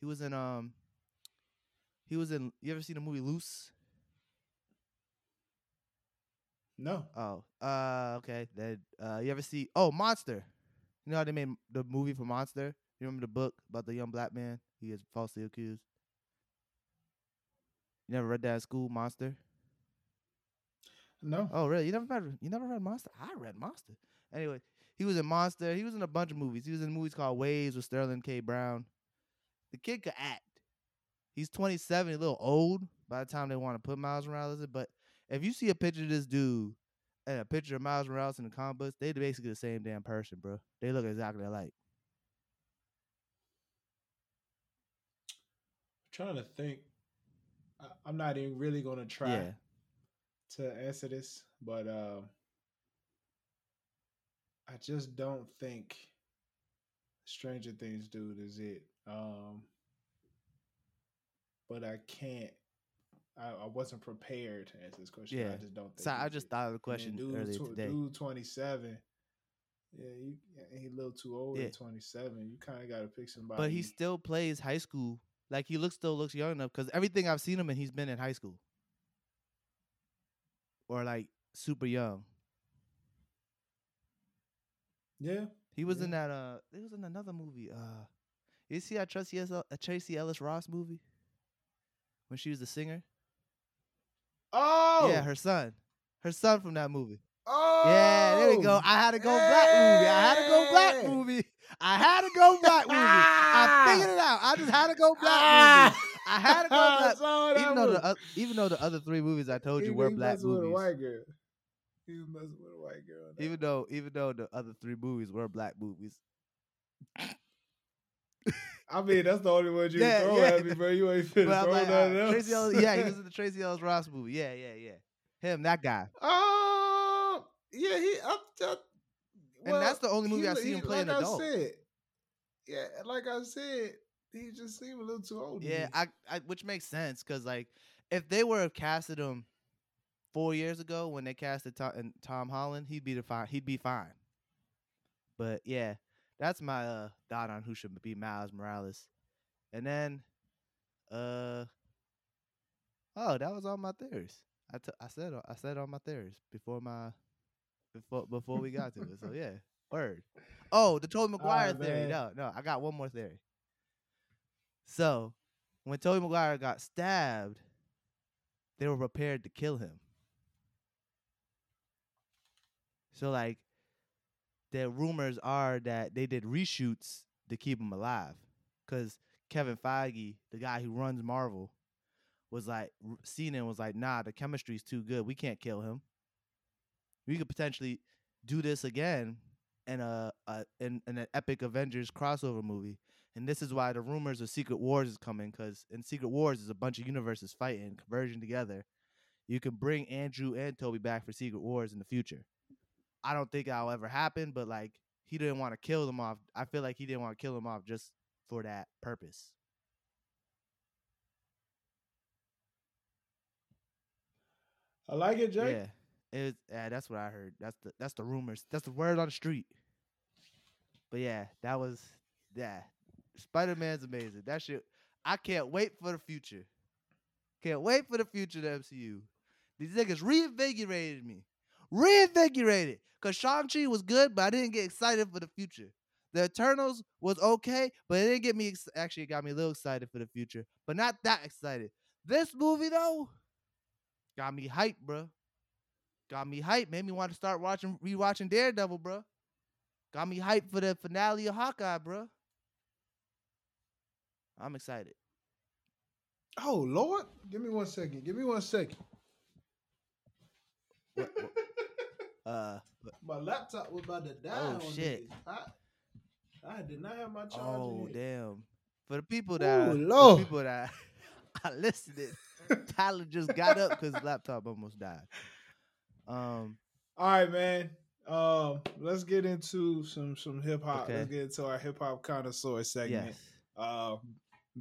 He was in um. He was in. You ever seen the movie Luce? no. Oh, uh, okay. Then uh, you ever see? Oh, Monster. You know how they made the movie for Monster? You remember the book about the young black man? He is falsely accused. You never read that at school, Monster? No. Oh, really? You never read? You never read Monster? I read Monster. Anyway, he was in Monster. He was in a bunch of movies. He was in movies called Waves with Sterling K. Brown. The kid could act. He's 27, a little old by the time they want to put Miles Morales in. But if you see a picture of this dude and a picture of Miles Morales in the comic books, they basically the same damn person, bro. They look exactly alike. trying to think. I'm not even really gonna try Yeah. to answer this, but um, I just don't think Stranger Things dude is it. Um, but I can't. I, I wasn't prepared to answer this question. Yeah. I just don't think. So I just it. thought of the question dude, earlier tw- today. Dude, twenty seven. Yeah, you, he a little too old Yeah. at twenty seven. You kind of got to pick somebody. But he still plays high school. Like he looks still looks young enough because everything I've seen him and he's been in high school or like super young. Yeah. He was in that. Uh, he was in another movie. Uh, you see that Tracee Ellis, a Tracee Ellis Ross movie when she was the singer? Oh Yeah, her son, her son from that movie. Oh Yeah, there we go. I had to go black movie. I had to go black movie. I had to go black movie. I figured it out. I just had to go black movie. I had to go black. Even though the oth- even though the other three movies I told you were black movies. He was messing with a white girl. that Even though even though the other three movies were black movies. I mean, that's the only one you Yeah, throw yeah. at me, bro. You ain't finna But throw like, nothing uh, else. Tracee yeah, he was in the Tracee Ellis Ross movie. Yeah, yeah, yeah. Him, that guy. Um, yeah, he. I, I, And that's the only movie I see him he- play an like adult. Said, yeah, like I said, he just seemed a little too old. Yeah. I, I which makes sense because like if they were have casted him four years ago when they casted Tom, Tom Holland, he'd be the fine. He'd be fine. But yeah, that's my uh thought on who should be Miles Morales. And then, uh, oh, that was all my theories. I, t- I said I said all my theories before my before before we got to it. So yeah, word. Oh, the Tobey Maguire Alright, theory. No, no, I got one more theory. So, when Tobey Maguire got stabbed, they were prepared to kill him. So, like, the rumors are that they did reshoots to keep him alive, because Kevin Feige, the guy who runs Marvel, was like, and was like, "Nah, the chemistry's too good. We can't kill him. We could potentially do this again." in a, a in, in an epic Avengers crossover movie. And this is why the rumors of Secret Wars is coming, because in Secret Wars is a bunch of universes fighting, converging together. You can bring Andrew and Tobey back for Secret Wars in the future. I don't think that'll ever happen, but like he didn't want to kill them off. I feel like he didn't want to kill them off just for that purpose. I like it, Jake. Yeah. It, yeah, that's what I heard. That's the that's the rumors. That's the word on the street. But yeah, that was yeah. Spider Man's amazing. That shit. I can't wait for the future. Can't wait for the future of the MCU. These niggas reinvigorated me. Reinvigorated. Cause Shang-Chi was good, but I didn't get excited for the future. The Eternals was okay, but it didn't get me ex- actually it got me a little excited for the future, but not that excited. This movie though got me hyped, bro. Got me hyped. Made me want to start watching, rewatching Daredevil, bro. Got me hyped for the finale of Hawkeye, bro. I'm excited. Oh Lord, give me one second. Give me one second. What- what- Uh, My laptop was about to die. Oh, on shit. I, I did not have my charger. oh here. damn. For the people that, Ooh, for the people that I listened, Tyler just got up because his laptop almost died. Um, All right, man. Um, let's get into some some hip hop. Okay. Let's get into our hip hop connoisseur segment. yes. Uh,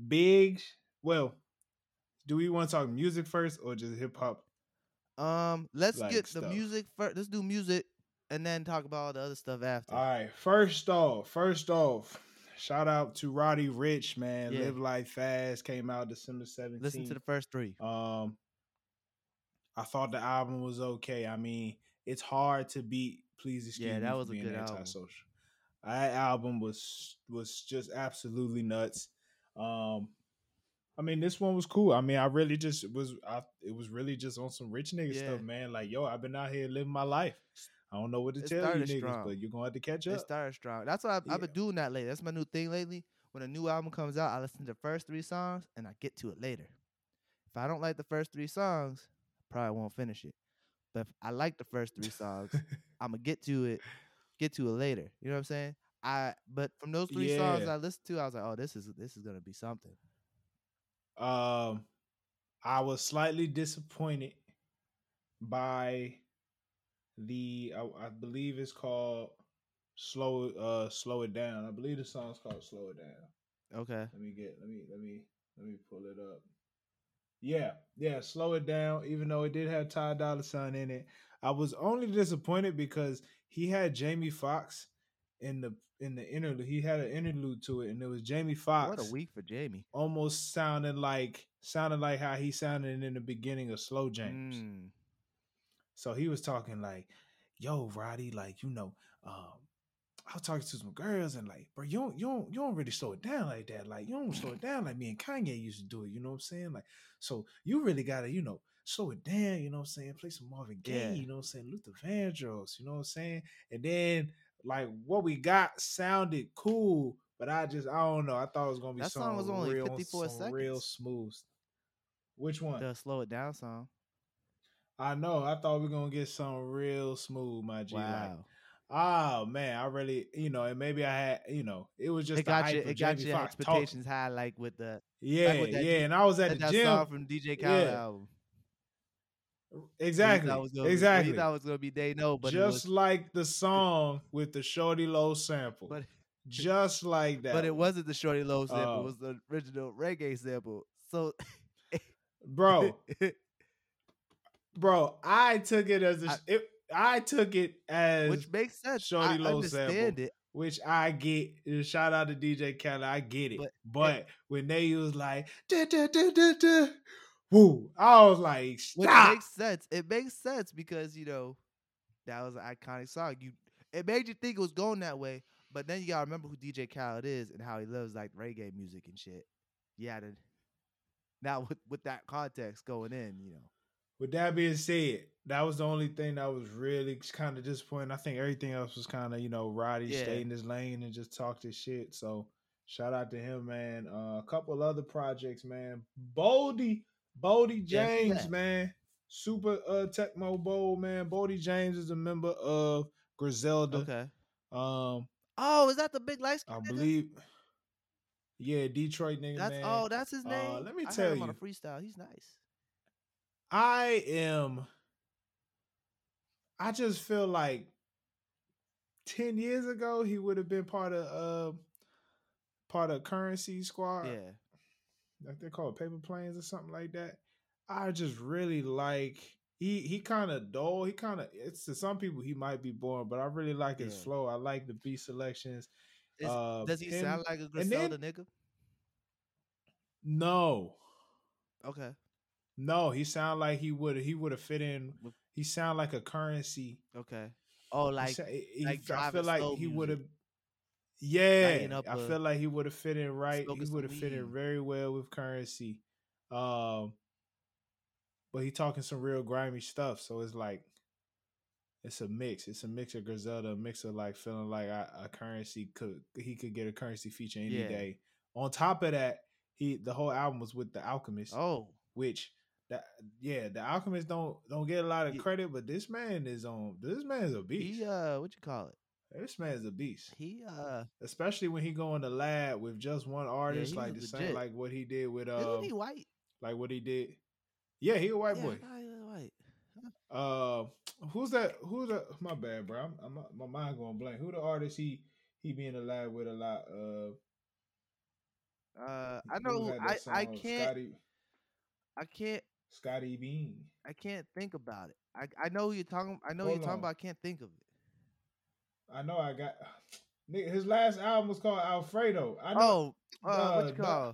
big. Well, do we want to talk music first or just hip hop? Um, let's like get the music first. Let's do music and then talk about all the other stuff after. All right. First off, first off, shout out to Roddy Ricch, man. Yeah. Live Life Fast came out December seventeenth. Listen to the first three. Um, I thought the album was okay. I mean, it's hard to beat. Please excuse Yeah, me that was a good album. antisocial. That album was was just absolutely nuts. Um, I mean, this one was cool. I mean, I really just was. I, it was really just on some rich nigga Yeah. stuff, man. Like, yo, I've been out here living my life. I don't know what to It tell you niggas, strong. but you're gonna have to catch It up. started strong. That's why I've, I've been doing that lately. That's my new thing lately. When a new album comes out, I listen to the first three songs and I get to it later. If I don't like the first three songs, I probably won't finish it. But if I like the first three songs, I'm gonna get to it, get to it later. You know what I'm saying? I but from those three songs I listened to, I was like, oh, this is this is gonna be something. Um, I was slightly disappointed by the. I, I believe it's called slow. Uh, slow it down. I believe the song's called "Slow It Down." Okay. Let me get. Let me. Let me. Let me pull it up. Yeah, yeah. Slow it down. Even though it did have Ty Dolla Sign in it, I was only disappointed because he had Jamie Foxx in the in the interlude. He had an interlude to it, and it was Jamie Foxx. What a week for Jamie. Almost sounding like sounding like how he sounded in the beginning of Slow Jamz. Mm. So he was talking like, "Yo, Roddy, like you know, um, I was talking to some girls and like, bro, you don't, you don't, you don't really slow it down like that. Like, you don't slow it down like me and Kanye used to do it. You know what I'm saying? Like, so you really gotta, you know, slow it down. You know what I'm saying? Play some Marvin Gaye. Yeah. You know what I'm saying? Luther Vandross. You know what I'm saying? And then like what we got sounded cool, but I just, I don't know. I thought it was gonna be That song was only real, 54 seconds. real smooth. Which one? The slow it down song. I know. I thought we were gonna get some real smooth, my G. Like, Wow. Oh man, I really, you know, and maybe I had, you know, it was just it the got you it got your Foxx expectations high like with the talking. Yeah, with that yeah, and I was at that, the gym. song from DJ Khaled Yeah. album. Exactly, thought was gonna be- exactly. you thought was gonna be day no, but just was, like the song with the Shorty Low sample, but just like that. but it wasn't the Shorty Low sample. Uh, it was the original reggae sample. So, bro, bro. I took it as a, I- it, I took it as which makes sense. Shorty I Low understand sample. it. which I get. uh, Shout out to DJ Khaled, I get it. But- But, when they was like, da, da, da, woo, I was like, Which stop. makes sense. It makes sense because you know that was an iconic song. You it made you think it was going that way, but then you gotta remember who DJ Khaled is and how he loves like reggae music and shit. Yeah, then now with with that context going in, you know. With that being said, that was the only thing that was really kind of disappointing. I think everything else was kind of, you know, Roddy Yeah. stayed in his lane and just talked his shit. So shout out to him, man. Uh, a couple other projects, man. Boldy, Who James, man. Super uh Tecmo Bowl, man. Boldy James is a member of Griselda. Okay. Um, Oh, is that the big light I nigga? believe, yeah, Detroit nigga, That's man. oh, that's his Uh, name. let me I tell him on a you. freestyle. He's nice. I am. I just feel like ten years ago he would have been part of uh part of Currency Squad. Yeah. Like they call it Paper Planes or something like that. I just really like he he kind of dull. He kind of it's to some people he might be boring, but I really like his Yeah. flow. I like the beat selections. Uh, Does he sound like a and then- Griselda nigga? No, Okay. no, he sound like he would he would have fit in. He sound like a Currency. Okay. Oh, He like he- he- like I feel like he would have. Yeah, I a- feel like he would have fit in right. He would have fit in very well with currency. Um, but he talking some real grimy stuff, so it's like it's a mix. It's a mix of Griselda, a mix of like feeling like a, a currency could he could get a currency feature any Yeah. day. On top of that, he the whole album was with the Alchemist, oh which that yeah, the Alchemist don't don't get a lot of Ye- credit, but this man is on. This man is a beast. he uh what you call it? This man is a beast He uh especially when he go in the lab with just one artist, he like the same, like what he did with isn't uh, he white? like what he did. Yeah, he a white yeah, boy. White. Uh, who's that? Who's the? My bad, bro. I'm, I'm my mind going blank. Who the artist he he be in the lab with a lot? Uh, Uh, I know. I I can't. Scotty I can't. Scotty Bean. I can't think about it. I I know who you're talking. I know Hold you're talking on. about. I can't think of it. I know. I got. Nigga, his last album was called Alfredo. I know. Oh, uh, what you call?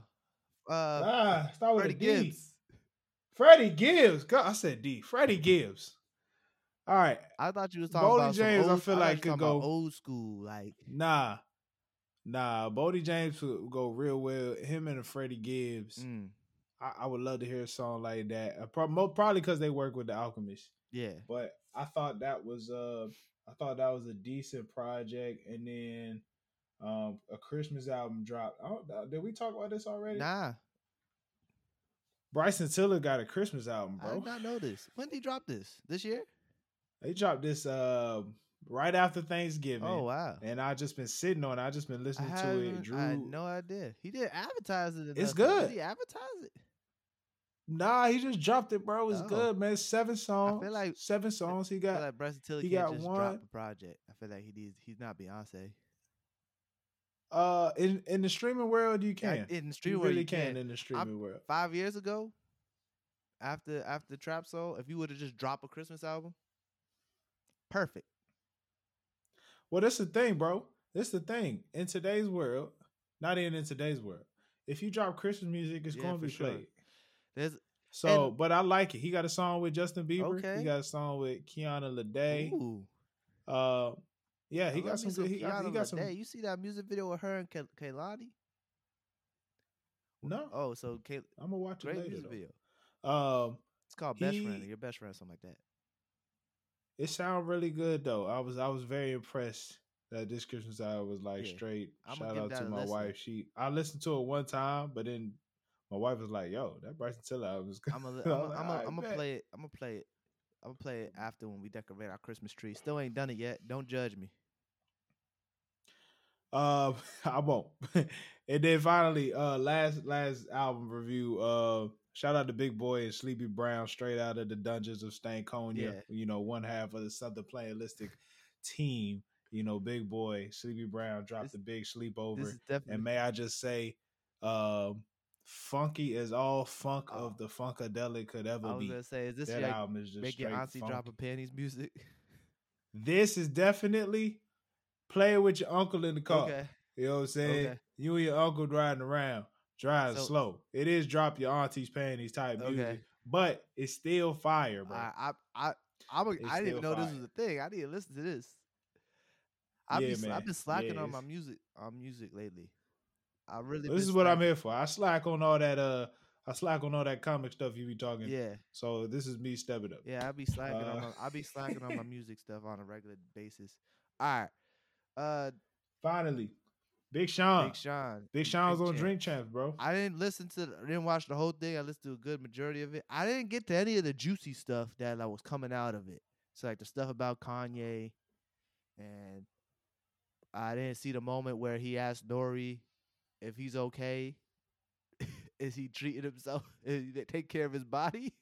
Uh, ah, start with Freddie a D. Gibbs. Freddie Gibbs. God, I said D. Freddie Gibbs. All right, I thought you was talking Boldy about James, I old, feel thought like could go- old school. Like nah, nah. Boldy James would go real well. Him and Freddie Gibbs. mm, I, I would love to hear a song like that. Probably because they work with the Alchemist. yeah, But I thought that was uh, I thought that was a decent project. And then um, a Christmas album dropped. Uh, did we talk about this already? nah, Bryson Tiller got a Christmas album, bro. I did not know this. When did he drop this? This year? They dropped this uh, right after Thanksgiving. Oh wow. And I just been sitting on. it. I just been listening to it. Drew, I had no idea. He didn't advertise it. It's good. Did he advertise it? Nah, he just dropped it, bro. It's Oh. good, man. Seven songs. like- seven songs. He got. I feel like he got just one. drop a project. I feel like he needs. He's not Beyonce. Uh, in in the streaming world, you I- can. in the you street really you can can. in the streaming world. Five years ago, after after Trap Soul, if you would have just dropped a Christmas album, perfect. Well, that's the thing, bro. That's the thing. In today's world, not even in today's world, if you drop Christmas music, it's Yeah, going to be sure. played. There's So, but I like it. He got a song with Justin Bieber. Okay. He got a song with Kiana Lede. ooh, Uh, yeah, he I got some me good. He, got- he got some. You see that music video with her and Ke-? No, Oh, so Ke- I'm gonna watch it great later. music though. video. Um, It's called Best Friend. He- Or your best friend, something like that. it sounded really good though. I was I was very impressed that this Christmas album was like Yeah. straight. I'ma Shout out to my listen. wife. She I listened to it one time, but then my wife was like, "Yo, that Bryson Tiller album is good." I'm gonna I'm gonna I'm gonna play it. I'm gonna play it. I'm gonna play it after when we decorate our Christmas tree. Still ain't done it yet. Don't judge me. Um, I won't. and then finally, uh, last last album review. Uh, shout out to Big Boy and Sleepy Brown, straight out of the dungeons of Stankonia. Yeah. You know, one half of the Southern Playalistic team. You know, Big Boy, Sleepy Brown dropped This- the big sleepover. And may I just say, um, funky as all funk Oh. of the funkadelic could ever be. I was be. gonna say, is this That your album is just make your auntie funky. drop a panties music? This is definitely play it with your uncle in the car. Okay. You know what I'm saying? Okay. You and your uncle riding around, driving So- slow. It is drop your auntie's panties type music, but it's still fire, bro. I I I I'm a, didn't know this was a thing. I need to listen to this. I've Yeah, been man. I've been slacking Yeah, on my music on music lately. I really this is what I'm here for. I slack on all that. Uh, I slack on all that comic stuff you be talking. Yeah, So this is me stepping up. yeah. I be slacking on Uh, my I be slacking on my music stuff on a regular basis. All right, uh, Finally, Big Sean. Big Sean. Big Sean's on Champ. Drink Champs, bro. I didn't listen to, I didn't watch the whole thing. I listened to a good majority of it. I didn't get to any of the juicy stuff that like, was coming out of it. So like the stuff about Kanye, and I didn't see the moment where he asked Nori if he's okay. Is he treating himself? Is he take care of his body?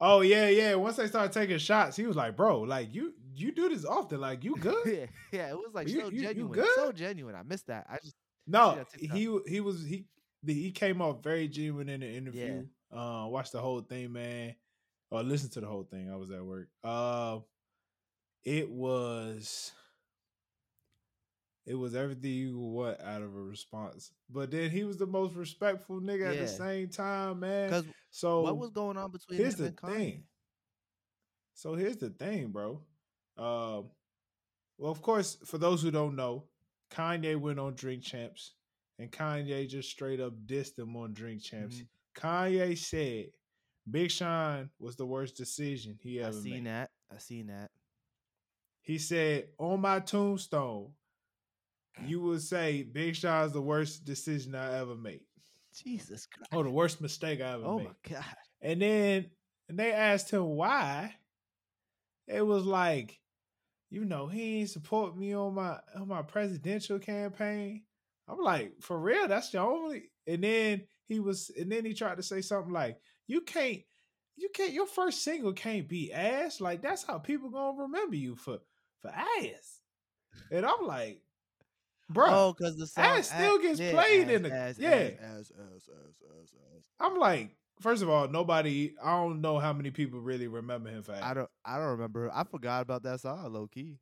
Oh yeah, yeah. Once they started taking shots, he was like, "Bro, like you, you do this often. Like you good?" yeah, yeah. It was like You- so you- you genuine, so genuine. I missed that. I just No, he he was he he came off very genuine in the interview. Uh, watched the whole thing, man. Or listened to the whole thing. I was at work. Uh, it was it was everything you want out of a response. But then he was the most respectful nigga at the same time, man. So what was going on between here's him the and Kanye? thing. So here's the thing, bro. Um, well, of course, for those who don't know, Kanye went on Drink Champs, and Kanye just straight up dissed him on Drink Champs. Mhm. Kanye said Big Sean was the worst decision he I ever seen made. that. I seen that. He said on my tombstone, you would say Big Sean's the worst decision I ever made, Jesus Christ. Oh, the worst mistake I ever Oh made. Oh my god. And then and they asked him why. It was like, you know, he ain't support me on my on my presidential campaign. I'm like, for real, that's your only. And then he was, and then he tried to say something like, you can't, you can't, your first single can't be ass. Like that's how people gonna remember you for for ass. And I'm like, bro, Oh, because the song Ass still gets played in the- ass, yeah. ass, ass, ass, ass, ass, ass. I'm like, first of all, nobody. I don't know how many people really remember him for ass. I don't. I don't remember. I forgot about that song. Low key.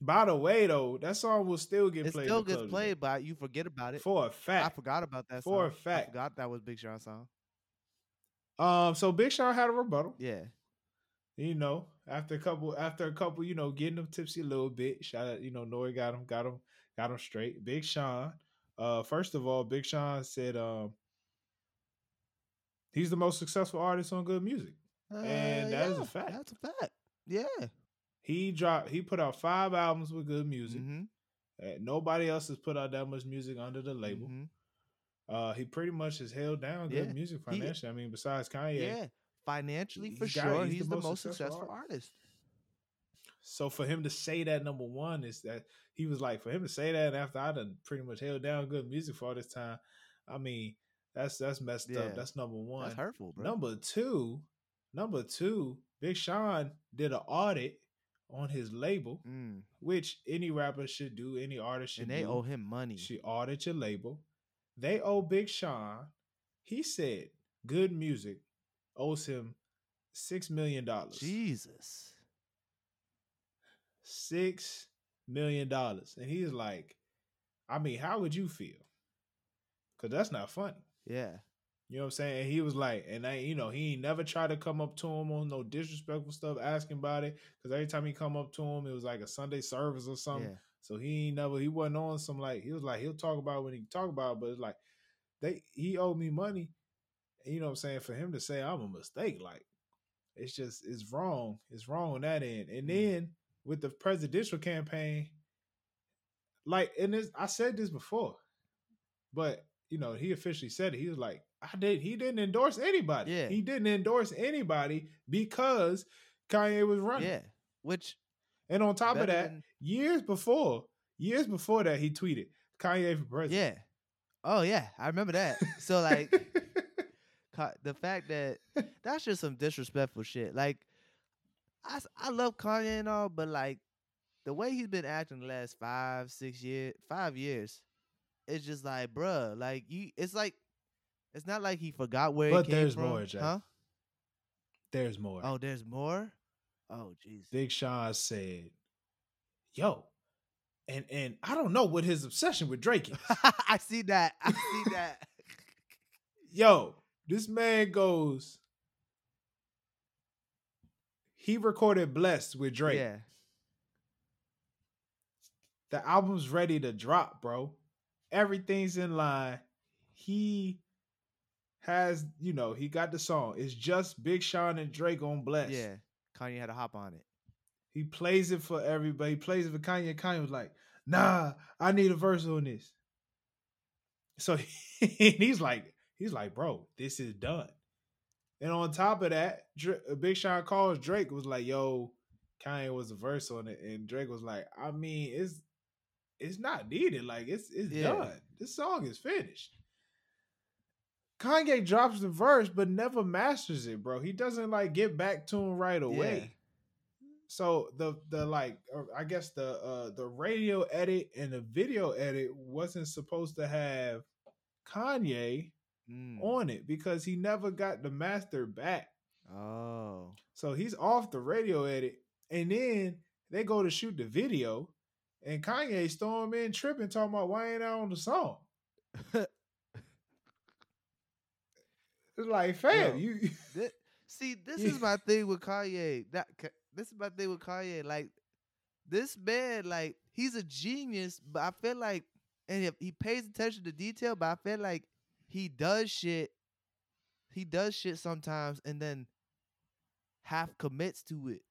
By the way, though, that song will still get It played. still gets played, but you forget about it. for a fact. I forgot about that song. For a song. I fact. forgot that was Big Sean song. Um, so Big Sean had a rebuttal. Yeah. You know, after a couple, after a couple, you know, getting them tipsy a little bit. Shout out, you know, Nori got him, got him, got him straight. Big Sean. Uh, first of all, Big Sean said, um, he's the most successful artist on good music. And that is a fact. Uh, That's a fact. Yeah. He dropped, he put out five albums with good music. Mhm, Uh, nobody else has put out that much music under the label. mhm. Uh, he pretty much has held down good Yeah, music he- financially. I mean, besides Kanye. Yeah. Financially, for sure, he's he's, the the, most successful successful artist. So for him to say that number one is that he was like for him to say that after I done pretty much held down good music for all this time. I mean, that's that's messed Yeah. up. That's number one. That's hurtful, bro. Number two, number two, Big Sean did an audit on his label, Mm. which any rapper should do, any artist should And they do. owe him money. She audit your label. They owe Big Sean. He said good music owes him six million dollars. Jesus. Six million dollars. And he's like, I mean, how would you feel? Cause that's not funny. Yeah. You know what I'm saying? And he was like, and I, you know, he ain't never tried to come up to him on no disrespectful stuff, asking about it. Cause every time he come up to him, it was like a Sunday service or something. Yeah. So he ain't never he wasn't on some like he was like he'll talk about when he talk about it, but it's like they he owed me money. You know what I'm saying? For him to say I'm a mistake, like it's just it's wrong. It's wrong on that end. And Mm. then with the presidential campaign, like and this I said this before, but you know, he officially said it. He was like, I did he didn't endorse anybody. Yeah. He didn't endorse anybody because Kanye was running. Yeah. Which And on top of that, than- years before, years before that, he tweeted Kanye for president. yeah. Oh yeah, I remember that. So like the fact that that's just some disrespectful shit. Like I I love Kanye and all, but like the way he's been acting the last five, six years, five years, it's just like, bruh, like you, it's like, it's not like he forgot where. But he came there's from, more, Jay. huh? there's more. Oh, there's more. Oh, jeez. Big Sean said, "Yo," and and I don't know what his obsession with Drake is. I see that. I see that. Yo, this man goes. He recorded "Blessed" with Drake. Yeah. The album's ready to drop, bro. Everything's in line. He has, you know, he got the song. It's just Big Sean and Drake on Blessed. Yeah. Kanye had to hop on it. He plays it for everybody. He plays it for Kanye. Kanye was like, nah, I need a verse on this. So he's like, he's like, bro, this is done. And on top of that, Dra- uh, Big Sean calls Drake was like, yo, Kanye was a verse on it. And Drake was like, I mean, it's it's not needed. Like it's it's Yeah. done. This song is finished. Kanye drops the verse, but never masters it, bro. He doesn't like get back to him right away. So the the like or I guess the uh the radio edit and the video edit wasn't supposed to have Kanye Mm. on it because he never got the master back. Oh. So he's off the radio edit, and then they go to shoot the video, and Kanye storm in tripping, talking about why ain't I on the song? It's like, fam, Yo. you see, this Yeah. is my thing with Kanye. That this is my thing with Kanye. Like this man, like he's a genius, but I feel like, and if he pays attention to detail, but I feel like he does shit. He does shit sometimes, and then half commits to it.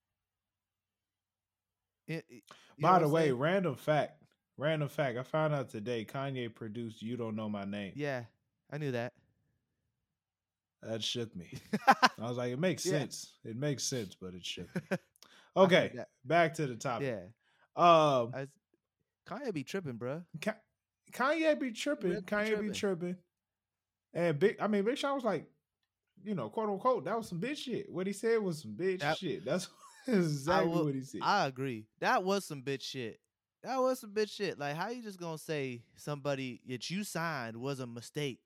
It- it- By the way, saying? random fact, random fact. I found out today Kanye produced "You Don't Know My Name." yeah, I knew that. That shook me. I was like, it makes Yeah. sense. It makes sense, but it shook me. Okay, back to the topic. yeah, Um, I, Kanye be tripping, bruh. Ka- Kanye be tripping. Really be Kanye be tripping. And big, I mean, Big Sean was like, you know, quote unquote, that was some bitch shit. What he said was some bitch That- shit. That's exactly will- what he said. I agree. That was some bitch shit. That was some bitch shit. Like, how you just gonna say somebody that you signed was a mistake?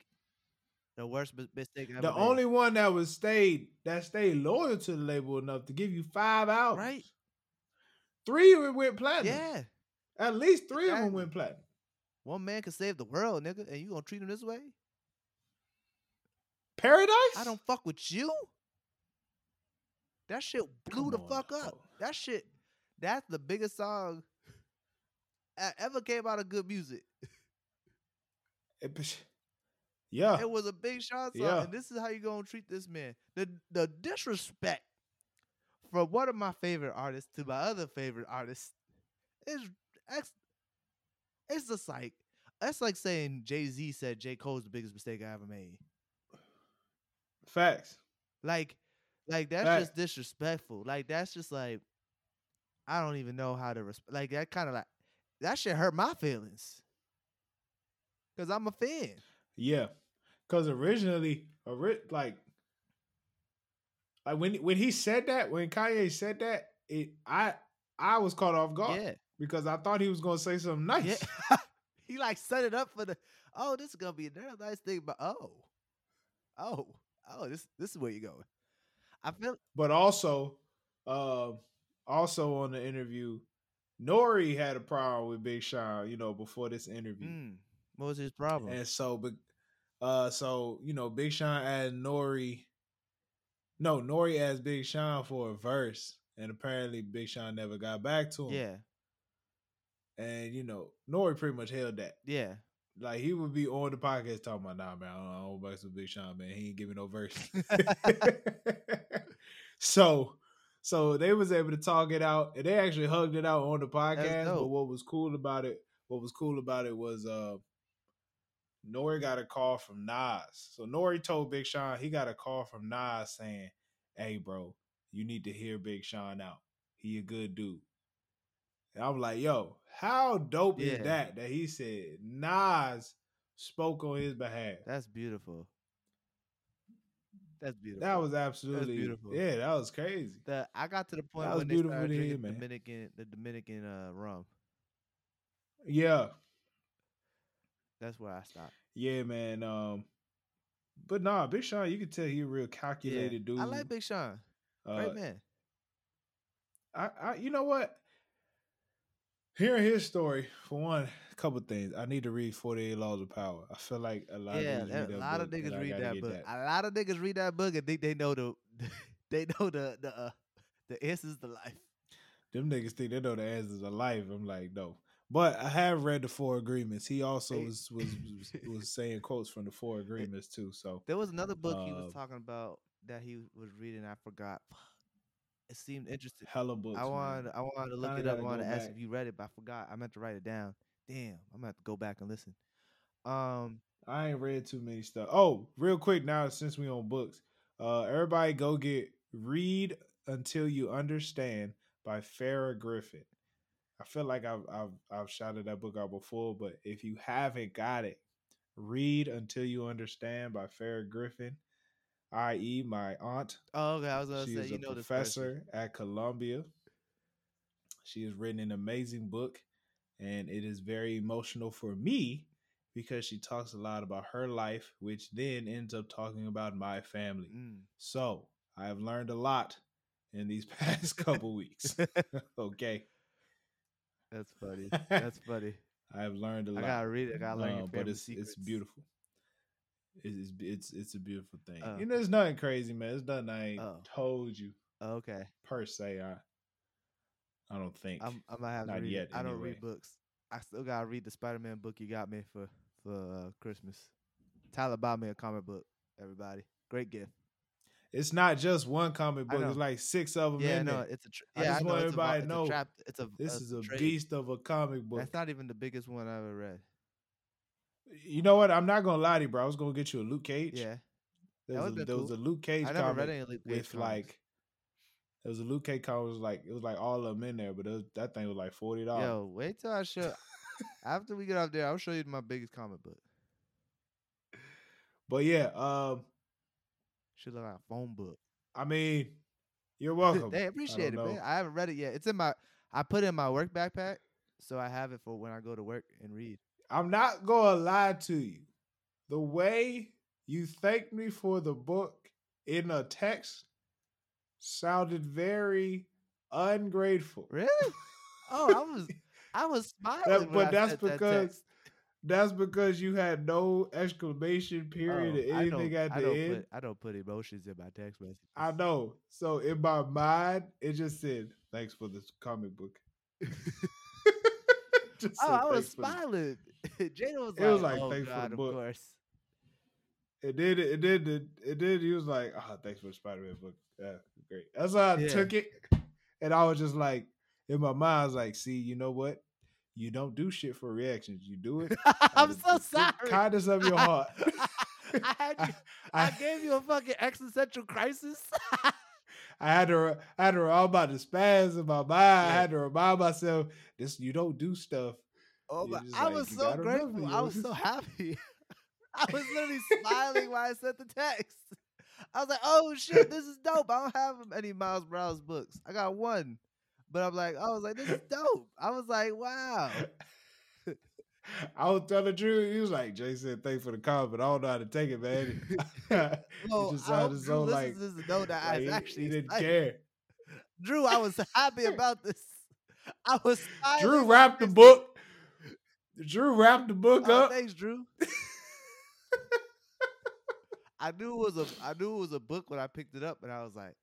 The worst mi- mistake ever. the made. only one that was stayed that stayed loyal to the label enough to give you five albums. right? Three of them went platinum. Yeah. At least three of them went platinum. One man can save the world, nigga, and you gonna treat him this way? Paradise? I don't fuck with you. That shit blew Come the on fuck up. That shit. That's the biggest song that ever came out of good music. It yeah, It was a Big shot song, Yeah. and this is how you gonna treat this man. The the disrespect from one of my favorite artists to my other favorite artist is ex- it's just like that's like saying Jay Z said J Cole's the biggest mistake I ever made. Facts. Like, like that's Fact. just disrespectful. Like that's just like I don't even know how to respect. Like that kind of like that shit hurt my feelings because I'm a fan. Yeah, because originally, ori- like, like when when he said that, when Kanye said that, it I I was caught off guard Yeah, because I thought he was gonna say something nice. yeah. he like set it up for the. Oh, this is gonna be another nice thing, but oh, oh, oh, this this is where you go. I feel But also, um, also on the interview, Nori had a problem with Big Sean, you know, before this interview. mm, what was his problem? And so, but uh, so you know, Big Sean asked Nori. No, Nori asked Big Sean for a verse, and apparently Big Sean never got back to him. yeah, and you know, Nori pretty much held that. yeah, Like he would be on the podcast talking about, nah, man, I don't, I don't Big Sean, man. He ain't giving no verse. so, so they was able to talk it out, and they actually hugged it out on the podcast. But what was cool about it, what was cool about it was, uh, Nori got a call from Nas. So Nori told Big Sean he got a call from Nas saying, "Hey, bro, you need to hear Big Sean out. He a good dude." And I'm like, "Yo, how dope Yeah. is that?" That he said Nas spoke on his behalf. that's beautiful. That's beautiful. That was absolutely beautiful. Yeah, that was crazy. the I got to the point was when they beautiful started to hear, drinking man. Dominican the Dominican uh, rum. Yeah, That's where I stopped. yeah, man. Um, but nah, Big Sean, you can tell he a real Yeah. calculated dude. I like Big Sean. Uh, Great man. I, I, you know what? Hearing his story, for one, a couple things. I need to read Forty Eight Laws of Power. I feel like a lot Yeah, of niggas that- read a that lot of book, and niggas read that book. A lot of niggas read that book and think they know the they know the the uh, the answers to life. Them niggas think they know the answers of life. I'm like, no. But I have read the Four Agreements. He also was was was, saying quotes from the Four Agreements too. So There was another book he was Uh, talking about that he was reading. I forgot. It seemed interesting. hella books. I man. wanted I wanted to look Kinda it up. I wanted to ask back. if you read it, but I forgot. I meant to write it down. Damn, I'm gonna have to go back and listen. Um, I ain't read too many stuff. Oh, real quick now, since we on books, uh, everybody go get "Read Until You Understand" by Farah Griffin. I feel like I've I've I've shouted that book out before, but if you haven't got it, "Read Until You Understand" by Farah Griffin, i.e., my aunt. oh, okay, I was gonna She say is you a know this person. professor at Columbia. She has written an amazing book, and it is very emotional for me because she talks a lot about her life, which then ends up talking about my family. Mm. So I have learned a lot in these past couple weeks. okay, That's funny. That's funny. I have learned a lot. I gotta read it. I gotta learn your but it's secrets. it's beautiful. It's it's it's a beautiful thing. Uh. you know, it's nothing crazy, man. It's nothing I ain't Oh. told you Okay, per se. I I don't think. I'm I might have to read yet. I don't anyway. read books. I still gotta read the Spider-Man book you got me for for uh, Christmas. Tyler bought me a comic book. Everybody, great gift. It's not just one comic book. It's like six of them Yeah, no, there. it's a. Tr- I yeah, just know, want it's a everybody it's to know a trap. It's a. This is a trade. beast of a comic book. That's not even the biggest one I've ever read. You know what? I'm not gonna lie to you, bro. I was gonna get you a Luke Cage. Yeah, there was, a, there was a. Luke Cage I never read any Luke Cage with comics. like there was a Luke Cage comic. It was like it was like all of them in there, but was, that thing was like forty dollars. Yo, wait till I show. after we get out there, I'll show you my biggest comic book. But yeah, um, Should look like a phone book. I mean, you're welcome. they appreciate it, know. man. I haven't read it yet. It's in my. I put it in my work backpack, so I have it for when I go to work and read. I'm not gonna lie to you. The way you thanked me for the book in a text sounded very ungrateful. Really? Oh, I was I was smiling. That- but that's that because- text. that's because you had no exclamation period Oh, or anything at I the end. put I don't put emotions in my text messages. I know. So in my mind, it just said, "Thanks for this comic book." Just Oh, I was "Thanks for the-" smiling. Jada was It like, was like, "Oh "Thanks for the God, of book." course." It did. It did. It, it did. He was like, "Oh, thanks for the Spider-Man book. Yeah, great." That's how I Yeah. took it, and I was just like, in my mind, I was like, "See, you know what? You don't do shit for reactions. You do it. I'm so sorry. Kindness of your heart." I had you. I, gave you a fucking existential crisis. I had to, I had to, I'm about to spaz in my mind. I had to remind myself, this, you don't do stuff. oh just I like, was so grateful. I was so happy. I was literally smiling while I sent the text. I was like, "Oh shit, this is dope." I don't have any Miles Morales books. I got one, but I'm like, I was like, "This is dope." I was like, "Wow." I was telling Drew, he was like, Jay said, thanks for the comment, but I don't know how to take it, man. he Well, just I hope sounded Drew so listens like, this to know that like I he, actually he didn't excited. care. Drew, I was happy about this. I was Drew wrapped the book. Drew wrapped the book Oh, up. thanks, Drew. I knew it was a I knew it was a book when I picked it up, and I was like,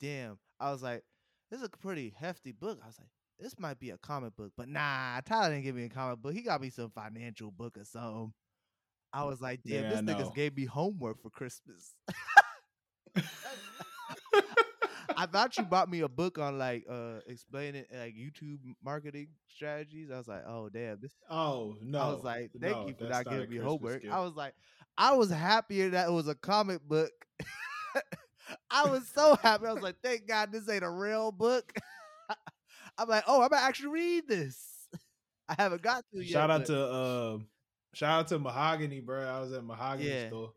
"Damn!" I was like, "This is a pretty hefty book." I was like, "This might be a comic book," but nah, Tyler didn't give me a comic book. He got me some financial book or something. I was like, "Damn, Yeah, this niggas gave me homework for Christmas." I thought you bought me a book on like uh explaining like YouTube marketing strategies. I was like, "Oh damn, this oh, no. I was like, thank no, you for not giving me Christmas homework. gift. I was like, I was happier that it was a comic book. I was so happy. I was like, thank God this ain't a real book. I'm like, oh, I'm gonna actually read this. I haven't got to yet. Shout out but- to um, shout out to Mahogany, bro. I was at Mahogany Yeah. store.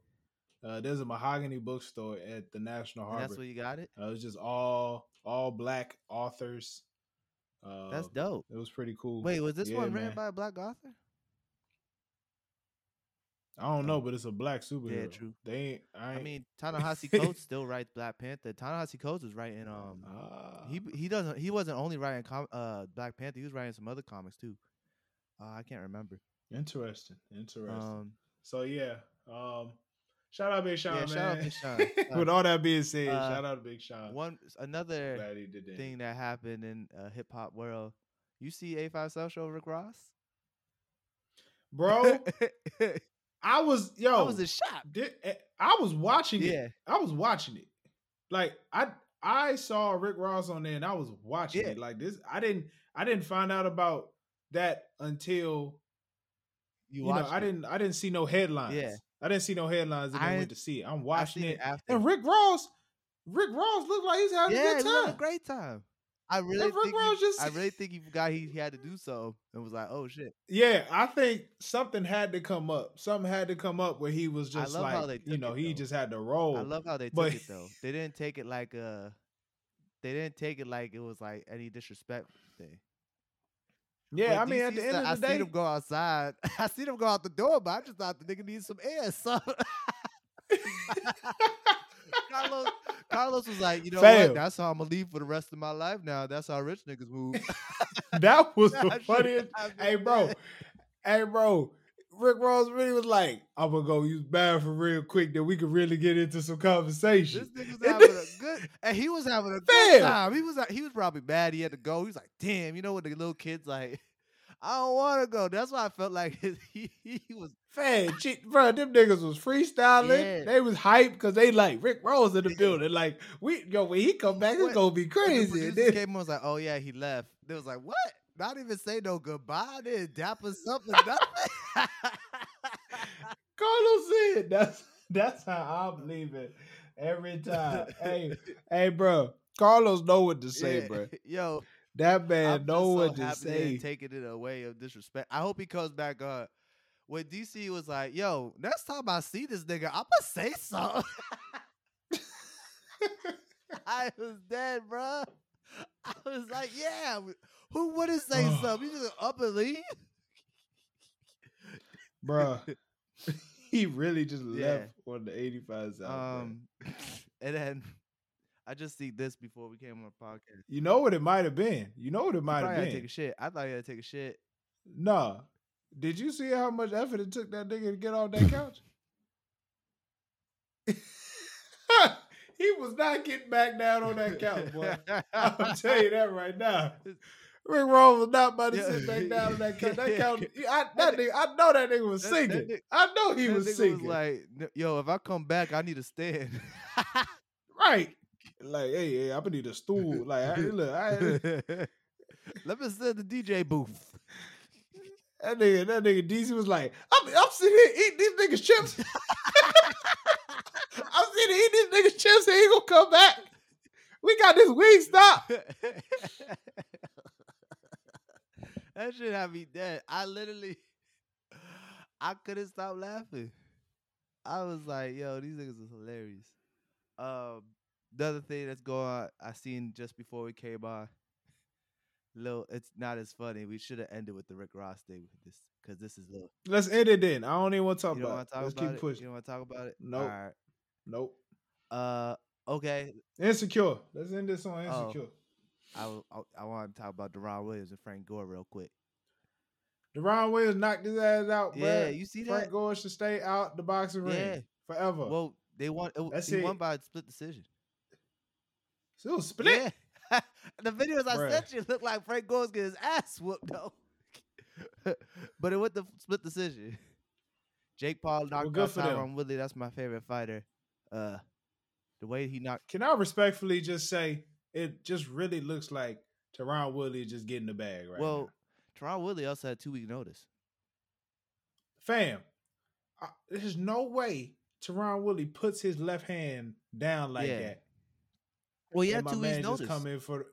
Uh, there's a Mahogany bookstore at the National and Harbor. that's where you got it. Uh, it was just all all black authors. Uh, That's dope. It was pretty cool. Wait, was this Yeah, one written man. by a black author? I don't know, but it's a black superhero. Yeah, true. They ain't. I, I mean, Ta-Nehisi Coates still writes Black Panther. Ta-Nehisi Coates was writing um Ah. he he doesn't he wasn't only writing com- uh Black Panther, he was writing some other comics too. Uh, I can't remember. interesting. Interesting. Um so yeah. Um. Shout out Big Sean, Yeah, man. shout out Big Sean. With all that being said, Uh, shout out to Big Sean. one another Glad he did that. thing that happened in uh, hip hop world. You see 85 South Show Rick Ross? Bro, I was yo. I was in shock. Eh, I was watching it. Yeah. I was watching it. Like I I saw Rick Ross on there and I was watching Yeah. it. Like this, I didn't I didn't find out about that until You, you, know watched I didn't I didn't see no headlines. Yeah. I didn't see no headlines and I then went to see it. I'm watching it. it after. And Rick Ross, Rick Ross looked like he's having yeah, a he good was having time. a great time. I really think he, just- I really think he forgot he, he had to do so and was like, oh shit. Yeah, I think something had to come up. Something had to come up where he was I just like, they you know, it, he just had to roll. I love how they took but- it though. They didn't take it like uh they didn't take it like it was like any disrespect thing. yeah, I mean, at the end of I the day, I seen him go outside. I seen him go out the door, but I just thought the nigga needed some air. So Karlous, Karlous was like, you know Fam. what? That's how I'm gonna leave for the rest of my life. Now that's how rich niggas move. that was the funniest. Hey, bro. Hey, bro. Rick Ross really was like, I'm gonna go use bathroom real quick, then we can really get into some conversation. This nigga was having a good, and he was having a good time. He was he was probably mad he had to go. He was like, "Damn, you know what the little kids like." I don't want to go. That's why I felt like he, he was. Fan, shit, bro, them niggas was freestyling. Yeah. They was hyped because they like Rick Ross in the building. Like, we yo, when he come back, it's gonna be crazy. And producers then- came on was like, "Oh yeah, he left." They was like, "What?" Not even say no goodbye. They didn't dap us up or nothing. Karlous said that's that's how I'm leaving every time. hey, hey, bro. Karlous know what to say, Yeah. bro. Yo, That man I'm know just so what to happy say. ain't taking it away of disrespect. I hope he comes back on. When DC was like, "Yo, next time I see this nigga, I'ma say something." I was dead, bro. I was like, "Yeah, who wouldn't say something? You just up and leave." Bruh. he really just Yeah. left on the 85 South. bruh. Um, and then I just see this before we came on the podcast. you know what it might have been. You know what it might have to take a been. shit. I thought he had to take a shit. Nah. Did you see how much effort it took that nigga to get off that couch? he was not getting back down on that couch, boy. I'll tell you that right now. Rick Roll was not about to Yeah. sit back down on that couch. That couch, I, that nigga, I know that nigga was That- that singing. I know he That was singing. like, yo, if I come back, I need a stand. right. Like, hey, hey, I'm gonna need a stool. Like, I, look, I, Let me sit the DJ booth. That nigga, that nigga DC was like, I'm, I'm sitting here eating these niggas chips. I'm sitting here eating these niggas chips. and He ain't gonna come back. We got this wing stop. that shit had me dead. I literally, I couldn't stop laughing. I was like, yo, these niggas is hilarious. Um, the other thing that's going on, I seen just before we came on, little, it's not as funny. We should have ended with the Rick Ross thing with this, because this is little. Let's end it then. I don't even want to talk You about it. talk Let's about keep it? pushing. You don't want to talk about it? Nope. All right. Nope. Uh, okay. Insecure. Let's end this on Oh. insecure. I want to talk about Deron Williams and Frank Gore real quick. Deron Williams knocked his ass out, bro. Yeah, you see Frank that? Gore should stay out the boxing ring forever. Well, they won. It, That's he won by a split decision. so split. Yeah. The videos I Bruh. sent you look like Frank Gore's getting his ass whooped though. but it went the split decision. Jake Paul knocked good out for them. Tyron Woodley. That's my favorite fighter. Uh, the way he knocked. Can I respectfully just say it just really looks like Tyron Woodley is just getting the bag right well, Tyron Woodley also had two week notice. Fam, I, there's no way Tyron Woodley puts his left hand down like Yeah. that. Well, yeah, my two man weeks just notice. come in for.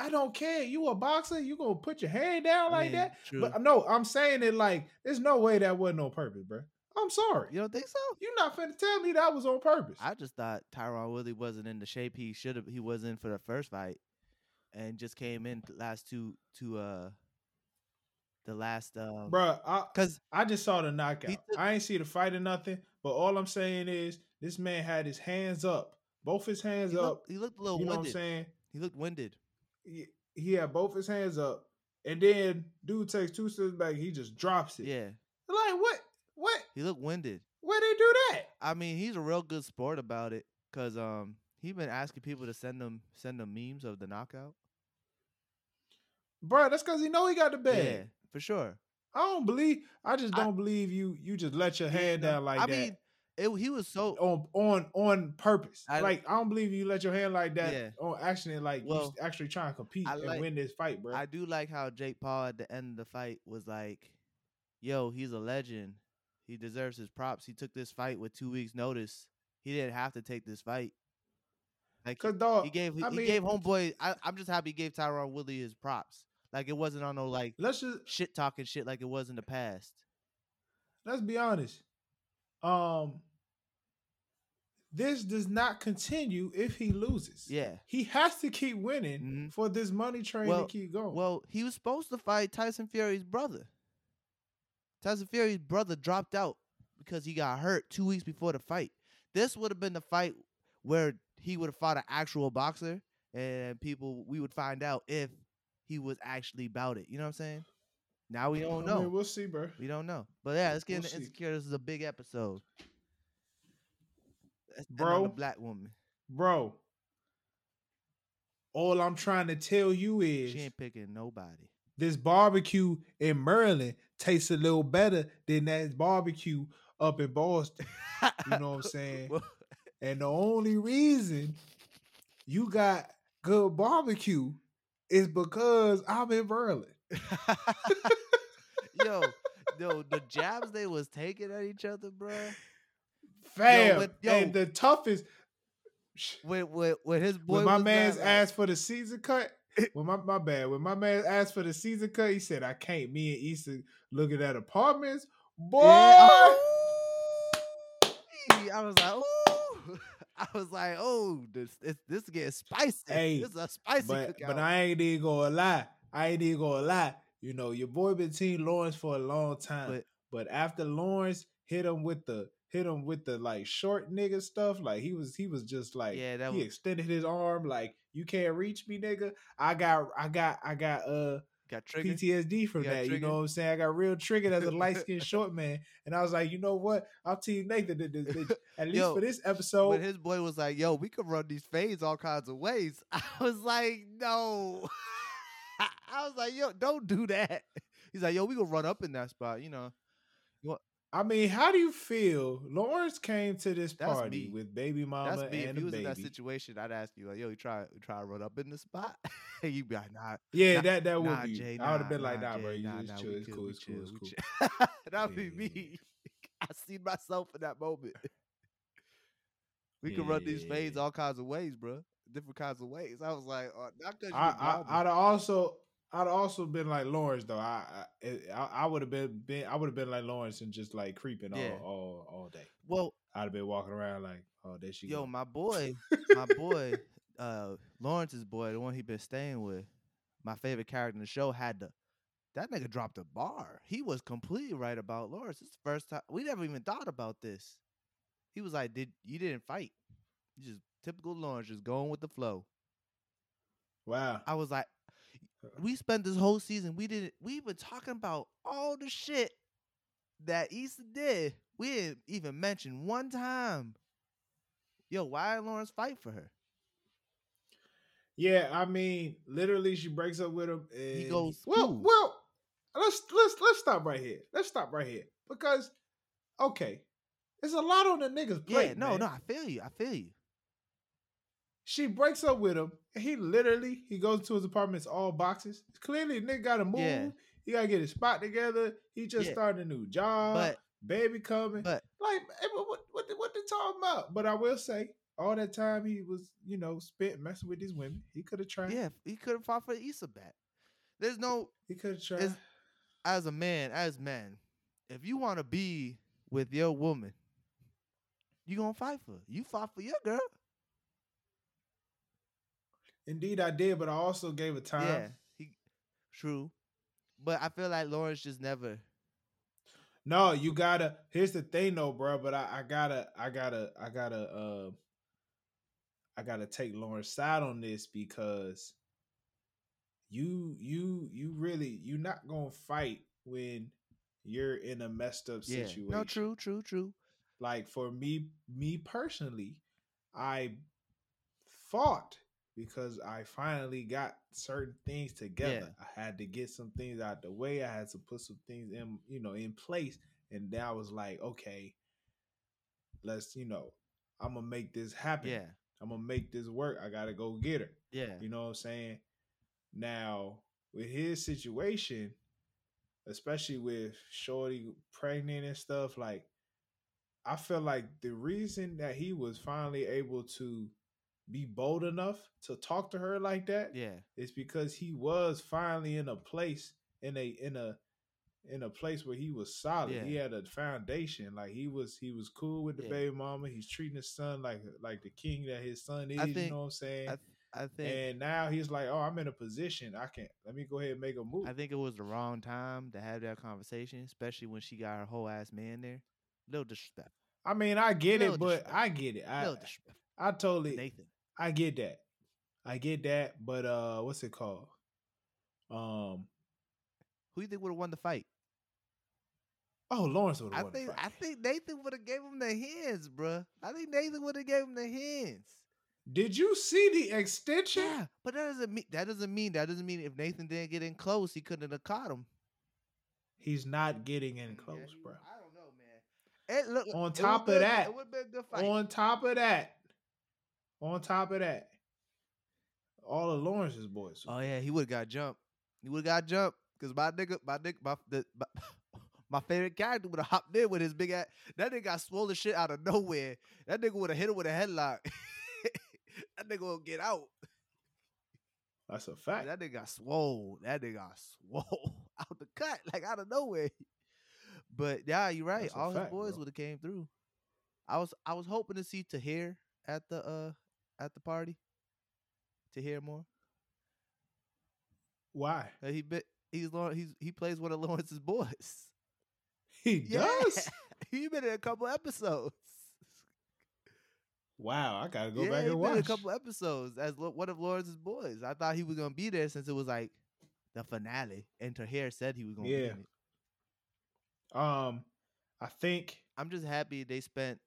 I don't care. You a boxer? You gonna put your hand down I like mean, that? True. But no, I'm saying it like there's no way that wasn't on purpose, bro. I'm sorry. you don't think so? You're not finna tell me that was on purpose. I just thought Tyron Woodley wasn't in the shape he should have. He was in for the first fight, and just came in the last two to uh the last um I, because I just saw the knockout. took- I ain't see the fight or nothing, but all I'm saying is this man had his hands up, both his hands he up. looked, he looked a little You know what I'm saying? He looked winded. He, he had both his hands up, and then dude takes two steps back. He just drops it. Yeah, Like what? What? he looked winded. Where they do that? I mean, he's a real good sport about it because um he been asking people to send them send them memes of the knockout. Bruh, that's because he know he got the bag. Yeah, for sure. I don't believe. I just don't believe you. You just let your hand down like I that. mean, it, he was so on on on purpose. I- like I don't believe you let your hand like that Yeah. on accident. Like you Well, s- actually trying to compete and win this fight, bro. I do like how Jake Paul at the end of the fight was like, "Yo, he's a legend. He deserves his props. He took this fight with two weeks notice. He didn't have to take this fight. Like Cause dog, he gave he, I he gave homeboy. I, I'm just happy he gave Tyron Woodley his props. Like it wasn't on no like let's just shit talking shit like it was in the past. let's be honest. Um, this does not continue if he loses. Yeah. he has to keep winning Mhm. for this money train Well- to keep going. Well, he was supposed to fight Tyson Fury's brother. Tyson Fury's brother dropped out because he got hurt two weeks before the fight. This would have been the fight where he would have fought an actual boxer, and people we would find out if he was actually about it. You know what I'm saying? Now we don't I know. mean, we'll see, bro. we don't know. But yeah, let's get We'll into see. insecure. This is a big episode. Let's end on Bro. black woman. Bro, all I'm trying to tell you is She ain't picking nobody. this barbecue in Maryland tastes a little better than that barbecue up in Boston. You know what I'm saying? And the only reason you got good barbecue is because I'm in Maryland. yo, yo, the jabs they was taking at each other, bro. Fam, when- yo. and the toughest. When when, when his boy When my man's asked for the season cut, when my my bad, when my man asked for the season cut, he said, "I can't." Me and Easton looking at apartments, boy. Yeah, I was like, ooh. I was like, oh, this this, this is getting spicy. Hey, this is a spicy but cookout. but I ain't even gonna lie. I ain't even gonna lie. You know, your boy been team Lawrence for a long time. But- But, after Lawrence hit him with the hit him with the like short nigga stuff, like he was he was just like Yeah, that he was- extended his arm like you can't reach me, nigga. I got I got I got uh Got triggered. PTSD from that. You know what I'm saying? I got real triggered as a light skinned short man. And I was like, you know what? I'll team Nathan to this bitch. At least Yo, for this episode. when his boy was like, "Yo, we could run these fades all kinds of ways," I was like, "No." I was like, "Yo, don't do that." He's like, "Yo, we gonna run up in that spot," you know. I mean, how do you feel? Lawrence came to this That's party me. with baby mama That's me. If and he a was in that baby. situation, I'd ask you, like, "Yo, you try, you try to run up in the spot?" you'd be like, "Nah, Yeah, Nah, that that would nah, be. Jay, I would have nah, been like, nah, Jay, bro, you nah, just nah, chill. It's cool. It's cool. It's cool. That'd Yeah, be me. I see myself in that moment. we could Yeah, run these fades all kinds of ways, bro. Different kinds of ways. I was like, oh, not I, I. I'd also I'd also been like Lawrence though. I I, I, would have been, been I would have been like Lawrence and just like creeping Yeah. all, all all day. well, I'd have been walking around like, oh, there she yo, go. my boy, my boy, uh, Lawrence's boy, the one he been staying with, my favorite character in the show had to. That nigga dropped a bar. He was completely right about Lawrence. It's the first time we never even thought about this. He was like, "Did you didn't fight? You just typical Lawrence, just going with the flow." Wow. I was like. we spent this whole season. We didn't. We been talking about all the shit that Issa did. We didn't even mention one time. Yo, why did Lawrence fight for her? Yeah, I mean, literally, she breaks up with him. And he goes, well, "Cool." well. Let's let's let's stop right here. Let's stop right here because, okay, there's a lot on the nigga's plate. yeah, no, man. no, I feel you. I feel you. She breaks up with him. And he literally he goes to his apartment. It's all boxes. Clearly, nigga got to move. Yeah. He got to get his spot together. He just Yeah. started a new job. But baby coming. but like, eh, what what what, they- talking about? But I will say, all that time he was, you know, spent messing with these women. He could have tried. yeah, he could have fought for Issa back. There's no He could have tried. It's- as a man, as man, if you want to be with your woman, you gonna fight for her. You fought for your girl. Indeed, I did, but I also gave a time. Yeah, he true. But I feel like Lawrence just never. No, you gotta. Here's the thing, though, bro. But I, I gotta, I gotta, I gotta, uh, I gotta take Lawrence's side on this because you, you, you really, you're not gonna fight when you're in a messed up Yeah. situation. No, true, true, true. Like for me, me personally, I fought because I finally got certain things together. I had to get some things out the way. I had to put some things in, you know, in place. And then I was like, okay, let's, you know, I'm gonna make this happen. Yeah, I'm gonna make this work. I gotta go get her. yeah, You know what I'm saying? Now, with his situation, especially with Shorty pregnant and stuff, like I feel like the reason that he was finally able to be bold enough to talk to her like that yeah, it's because he was finally in a place in a in a in a place where he was solid. Yeah. He had a foundation. Like he was he was cool with the Yeah. baby mama. He's treating his son like like the king that his son is. I you know what I'm saying? I, I think and now he's like, oh, I'm in a position. I can't. let me go ahead and make a move. I think it was the wrong time to have that conversation, especially when she got her whole ass man there. Little disrespect. I mean, I get Little it, but. I get it. I. I totally Nathan. I get that. I get that, but uh what's it called? Um Who you think would have won the fight? oh Lawrence would have won the think fight. I think Nathan would have gave him the hands, bruh. I think Nathan would have gave him the hands. Did you see the extension? Yeah, but that doesn't mean that doesn't mean that doesn't mean if Nathan didn't get in close, he couldn't have caught him. He's not getting in Yeah, close, he- bro. I don't know, man. It look On top of been- that- it would have been a good fight. On top of that, on top of that, all of Lawrence's boys. oh yeah, he would have got jumped. He would have got jumped because my nigga, my nigga, my the, my, my favorite character would have hopped in with his big ass. That nigga got swollen shit out of nowhere. That nigga would have hit him with a headlock. that nigga will get out. That's a fact. That nigga got swole. That nigga got swole out the cut, like out of nowhere. But yeah, you're right. That's All fact, his boys would have came through. I was I was hoping to see Tahir at the uh at the party. To hear more. Why? He bit he's he's he plays one of Lawrence's boys. He Yeah. does. he been in a couple episodes. Wow, I gotta go yeah, back and been in a couple episodes as one of Lawrence's boys. I thought he was gonna be there since it was like the finale, and Tahir said he was gonna Yeah. be in it. Um, I think I'm just happy they spent.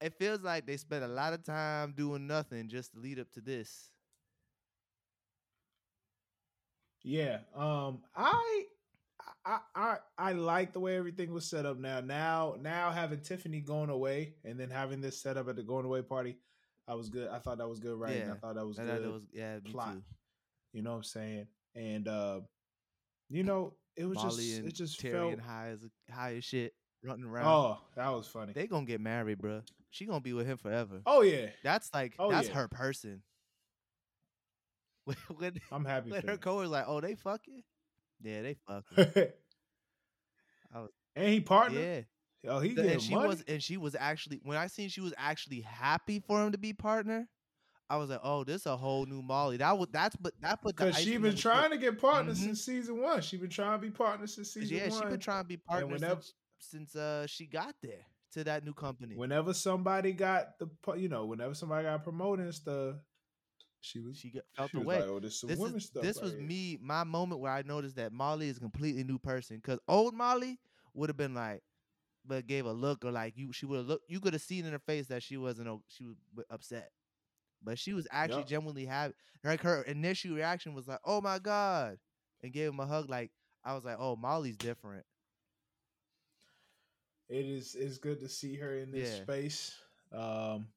It feels like they spent a lot of time doing nothing just to lead up to this. Yeah. Um I I I I like the way everything was set up now. Now now having Tiffany going away and then having this set up at the going away party, I was good. I thought that was good writing. I thought that was I good. that was yeah, plot. too. you know what I'm saying? And uh you know, it was Molly just it just Terry felt high as high as shit running around. Oh, that was funny. They gonna get married, bruh. She gonna be with him forever. oh yeah. That's like Oh, that's yeah. her person. When when, I'm happy when for her coworkers like, oh, they fucking. Yeah, they fucking. Was- and he partner. yeah, Oh, he and she money. was and she was actually when I seen she was actually happy for him to be partner. I was like, oh, this is a whole new Molly. That was that's but that put Because she been trying to get partners Mhm. since season one. She been trying to be partners since season Yeah, one. Yeah, she been trying to be partner whenever- since, since uh she got there to that new company. whenever somebody got the you know whenever somebody got promoted and stuff she was she got, felt she the way. like oh this this is, stuff this was here." me my moment where I noticed that Molly is a completely new person. Because old Molly would have been like, but gave a look or like you she would have looked. You could have seen in her face that she wasn't she was upset, but she was actually Yup. genuinely happy. Like her initial reaction was like, "Oh my god," and gave him a hug. Like I was like, "Oh, Molly's different." It is it's good to see her in this Yeah. space. Um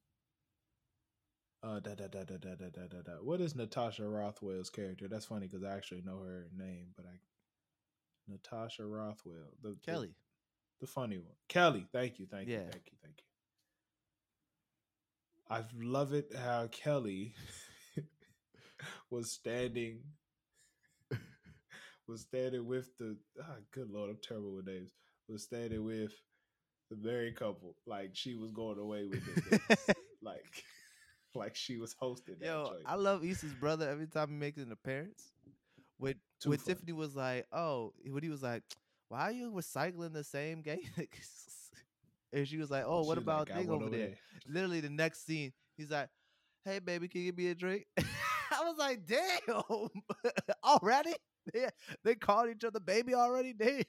uh da, da, da, da, da, da, da, da, da. what is natasha rothwell's character? That's funny because i actually know her name but i natasha rothwell the the- Kelly, the, funny one. Kelly. Thank you thank you thank you thank you. I love it how kelly was standing was standing with the ah, good lord i'm terrible with names was standing with the married couple like she was going away with it like like she was hosting that yo. I love Issa's brother every time he makes an appearance. When Too when funny. Tiffany was like, "Oh," when he was like, "Why are you recycling the same game? and she was like, "Oh, what about like, thing over there?" Literally, the next scene, he's like, "Hey, baby, can you give me a drink?" I was like, "Damn, already? They they called each other baby already? Damn."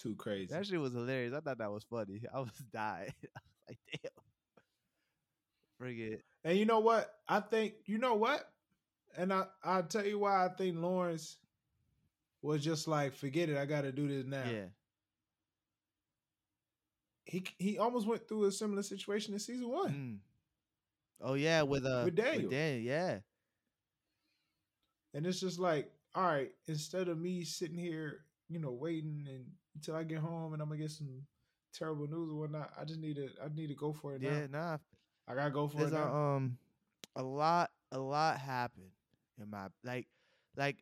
Too crazy That shit was hilarious. I thought that was funny. I was dying. I was like, "Damn." Forget. and you know what i think you know what and i i'll tell you why i think lawrence was just like forget it i gotta do this now Yeah. he he almost went through a similar situation in season one Mm. Oh yeah, with uh With Daniel. Daniel, yeah. And it's just like, all right, instead of me sitting here, you know, waiting and until I get home and I'm gonna get some terrible news or whatnot, I just need to I need to go for it Yeah, now. nah. I gotta go for There's it a, now. um a lot a lot happened in my like like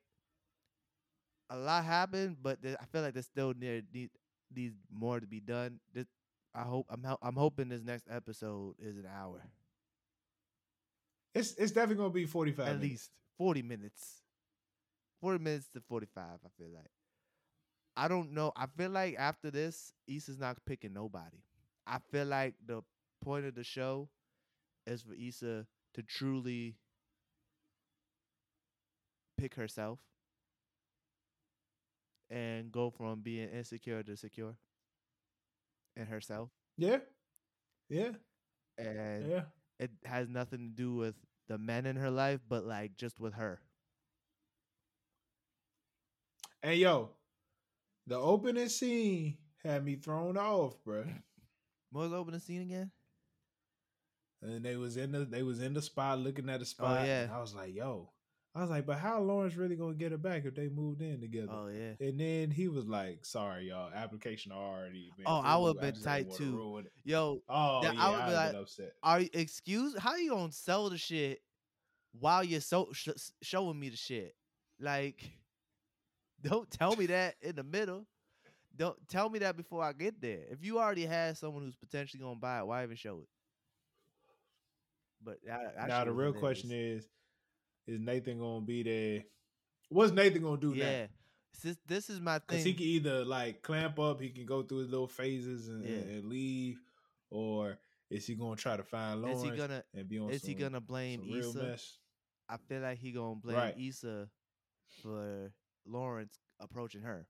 a lot happened, but there, I feel like there's still near need needs more to be done. This, I hope I'm I'm hoping this next episode is an hour. it's it's definitely gonna be 45 At minutes. least 40 minutes. 40 minutes to 45, I feel like. I don't know. I feel like after this, Issa's not picking nobody. I feel like the point of the show is for Issa to truly pick herself and go from being insecure to secure in herself. Yeah. Yeah. And Yeah. it has nothing to do with the men in her life, but like just with her. And yo, the opening scene had me thrown off, bro. What was the opening scene again? And they was in the they was in the spot looking at the oh, spot. Oh, yeah. And I was like, yo. I was like, but how Lawrence really gonna get her back if they moved in together? Oh yeah. And then he was like, "Sorry, y'all, application already." Been Oh, I would've been tight, too. Yo, Oh Yeah, yeah, I would would be like- been upset. are you excuse? How you gonna sell the shit while you're so sh- showing me the shit? Like, don't tell me that in the middle. Don't tell me that before I get there. If you already had someone who's potentially gonna buy it, why even show it? But that, that now the real question is: Is Nathan gonna be there? What's Nathan gonna do now? yeah, this, this is my Because thing. he can either like clamp up, he can go through his little phases and, Yeah. and leave, or is he gonna try to find is Lawrence he gonna and be on is some, he gonna blame Issa? I feel like he gonna blame Right. Issa for Lawrence approaching her.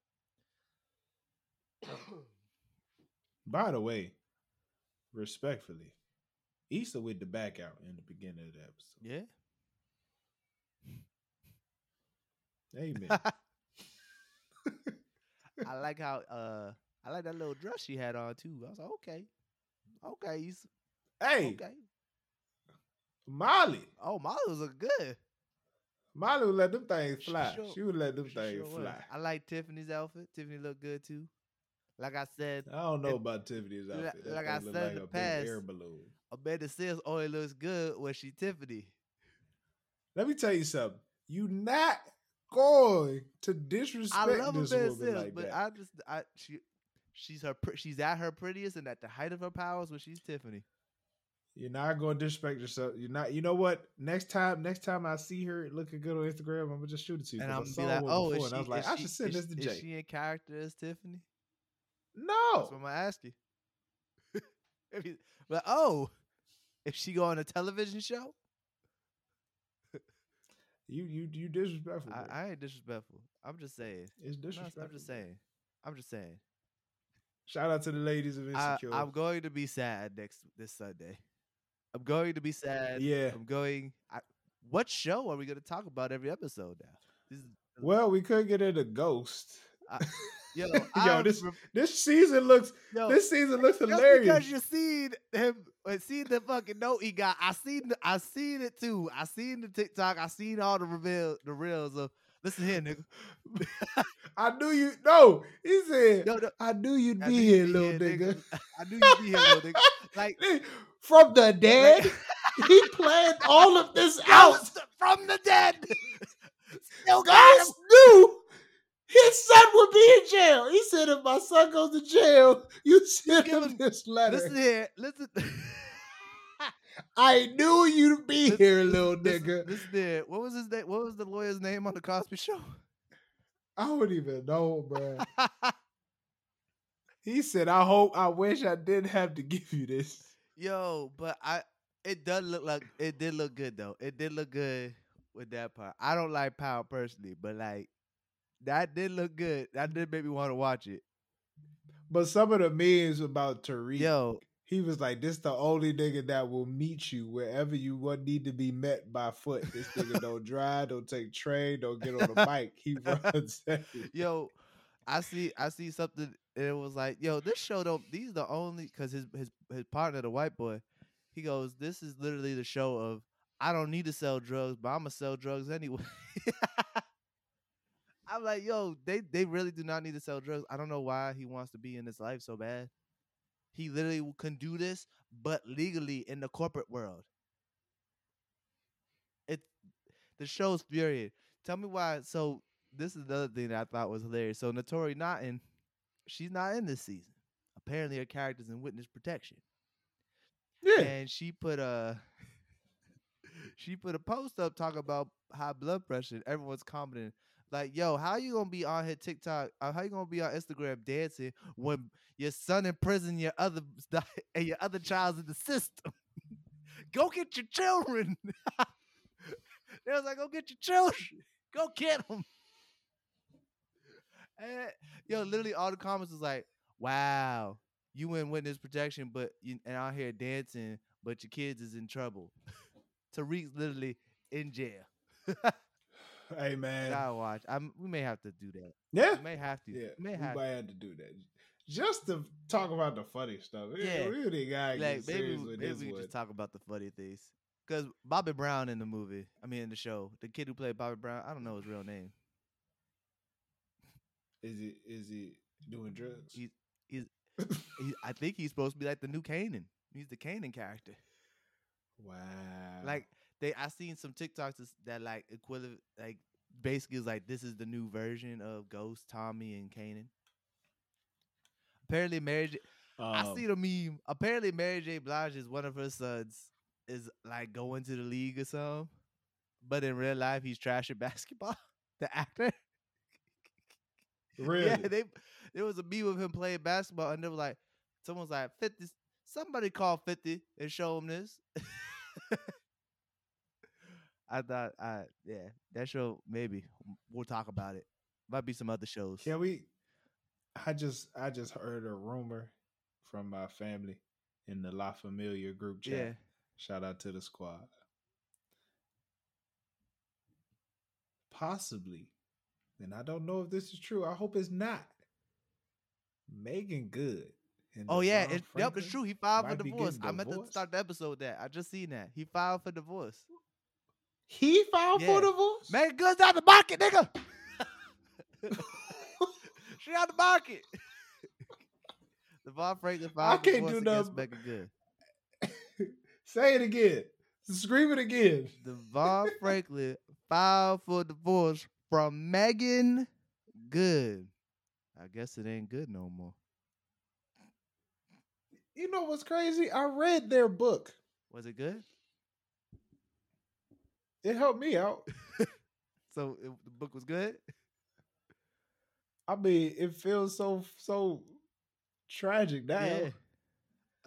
By the way, respectfully, Issa with the back out in the beginning of the episode. Yeah. Amen. I like how uh I like that little dress she had on too. I was like, okay. Okay, Issa. hey, Okay. Molly. Oh, Molly was a good. Molly would let them things She fly. sure- she would let them things sure was. fly. I like Tiffany's outfit. Tiffany looked good too. Like I said, I don't know It- about Tiffany's outfit. That like I said in the past, air balloon. Amanda Seales only looks good when she Tiffany. Let me tell you something. You not going to disrespect I love this Amanda woman Seales, like but that. I just I she she's her she's at her prettiest and at the height of her powers when she's Tiffany. You're not going to disrespect yourself. You're not. You know what? Next time, next time I see her looking good on Instagram, I'm gonna just shoot it to you. And I'm I gonna be like, oh, is and I was she, like, is I she- should send is, this to is Jay. she in character as Tiffany? No. That's what I'm gonna ask you. If you- but oh, if she go on a television show, you you you disrespectful. I, I ain't disrespectful. I'm just saying. it's No, disrespectful. I'm just saying. I'm just saying. Shout out to the ladies of I, Insecure. I'm going to be sad next this Sunday. I'm going to be sad. yeah. I'm going. I, what show are we going to talk about every episode now? This is, Well, we could get into Ghost. I- yo, Yo, I'm this this season looks yo, this season looks hilarious. because you seen him, uh, seen the fucking note he got. I seen, the, I seen it too. I seen the TikTok. I seen all the reveal, the reels of. Listen here, nigga. I knew you. No, he said. No, I knew you'd I be knew here, be little here, nigga. I knew you'd be here, little nigga. Like From the dead, he planned all of this out. From the dead. Still got. Knew his son would be in jail. He said, "If my son goes to jail, you send him him- this letter." Listen here. Listen. I knew you'd be Listen- here, little listen, nigga. This here. What was his name? What was the lawyer's name on the Cosby Show? I don't even know, bro. He said, "I hope, I wish I didn't have to give you this." Yo, but I. It does look like it did look good though. It did look good with that part. I don't like Power personally, but like that did look good. That did make me want to watch it. But some of the memes about Tariq, Yo, he was like, "This the only nigga that will meet you wherever you would need to be met by foot. This nigga don't drive, don't take train, don't get on a bike. He runs." yo, I see I see something and it was like, yo, this show don't these the only because his his his partner, the white boy, he goes, This is literally the show of I don't need to sell drugs, but I'ma sell drugs anyway. I'm like, yo, they they really do not need to sell drugs. I don't know why he wants to be in this life so bad. He literally can do this, but legally in the corporate world. It the show's period. Tell me why. So this is another thing that I thought was hilarious. So Naturi Naughton, she's not in this season. Apparently, her character's in witness protection, Yeah, and she put a she put a post up talking about high blood pressure. Everyone's commenting like, "Yo, how you gonna be on here TikTok? Uh, how you gonna be on Instagram dancing when your son in prison, your other and your other child's in the system? Go get your children." they was like, "Go get your children. Go get them." And, yo, literally all the comments was like, "Wow, you in witness protection, but you and out here dancing, but your kids is in trouble." Tariq's literally in jail. Hey man, Gotta watch. I'm, we may have to do that. yeah, We may have to. yeah. We may we have might have to do that just to talk about the funny stuff. Yeah, we really gotta like get maybe serious we- maybe we one. just talk about the funny things. Cause Bobby Brown in the movie, I mean in the show, the kid who played Bobby Brown, I don't know his real name. Is he is he doing drugs? He- He, I think he's supposed to be like the new Kanan. He's the Kanan character. wow. Like they, I seen some TikToks that like equivalent, like basically is like this is the new version of Ghost, Tommy, and Kanan. Apparently, Mary. J- I Um, see the meme. Apparently, Mary J. Blige is one of her sons is like going to the league or something, but in real life he's trash at basketball. The actor. really. Yeah, they there was a meme of him playing basketball, and they were like, someone's like fifty. Somebody call fifty and show him this. I thought, I yeah, that show maybe we'll talk about it. Might be some other shows. Can we? I just I just heard a rumor from my family in the La Familia group chat. Yeah. Shout out to the squad. Possibly, and I don't know if this is true. I hope it's not. Meagan Good. Oh yeah, it, yep, it's true. He filed for divorce. I meant to start the episode with that. I just seen that. He filed for divorce. He filed Yeah. for divorce. Meagan Good's out the market, nigga. she out the market. Devon Franklin filed for can't do nothing. Meagan Good. Say it again. Scream it again. Devon Franklin filed for divorce from Meagan Good. I guess it ain't good no more. You know what's crazy? I read their book. Was it good? It helped me out. So it, the book was good. I mean, it feels so so tragic now. Yeah.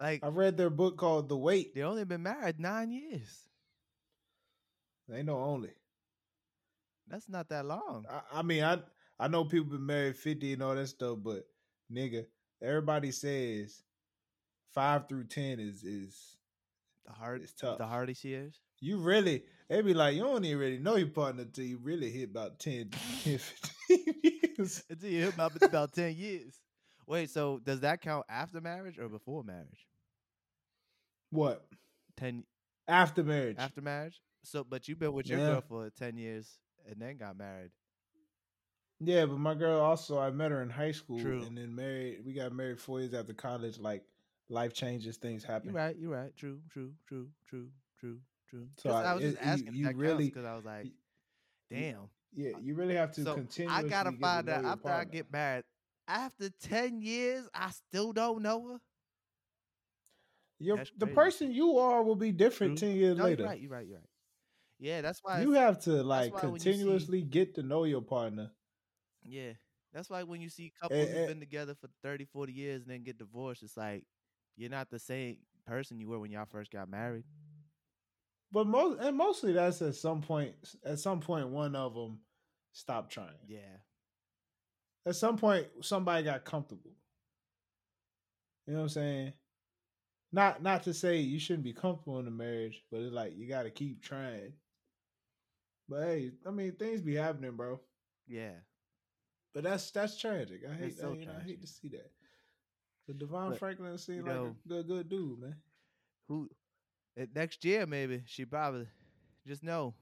Like I read their book called The Wait. they only been married nine years. They know only. That's not that long. I, I mean, I I know people been married fifty and all that stuff, but nigga, everybody says five through ten is is The hard, it's tough. the hardest years. You really they be like you don't even really know your partner until you really hit about 10, 10 15 years. Until you hit about, about ten years. Wait, so does that count after marriage or before marriage? What Ten after marriage? after marriage. So, but you've been with your Yeah. girl for ten years and then got married. Yeah, but my girl also I met her in high school True. and then married. We got married four years after college. Like life changes, things happen. You're right. You're right. True. True. True. True. True. True. So 'Cause I, I- was just it- you- asking you if that really- because I was like, damn. Yeah, you really have to So continue. I gotta find out after I get married. After ten years, I still don't know her. Your, the person you are will be different True. ten years No, later. you're right. You're right. You're right. Yeah, that's why. You have to like why when you see- continuously get to know your partner. Yeah. That's why when you see couples Eh, who've eh. been together for 30, 40 years and then get divorced, it's like you're not the same person you were when y'all first got married. But most and mostly that's at some point. At some point, one of them stopped trying. Yeah. At some point, somebody got comfortable. You know what I'm saying? Not not to say you shouldn't be comfortable in a marriage, but it's like you got to keep trying. But hey, I mean, things be happening, bro. Yeah. But that's that's tragic. I hate so that. You know, I hate to see that. But Devon Franklin seemed you like know- a good good dude, man. Who eh, next year maybe she probably just know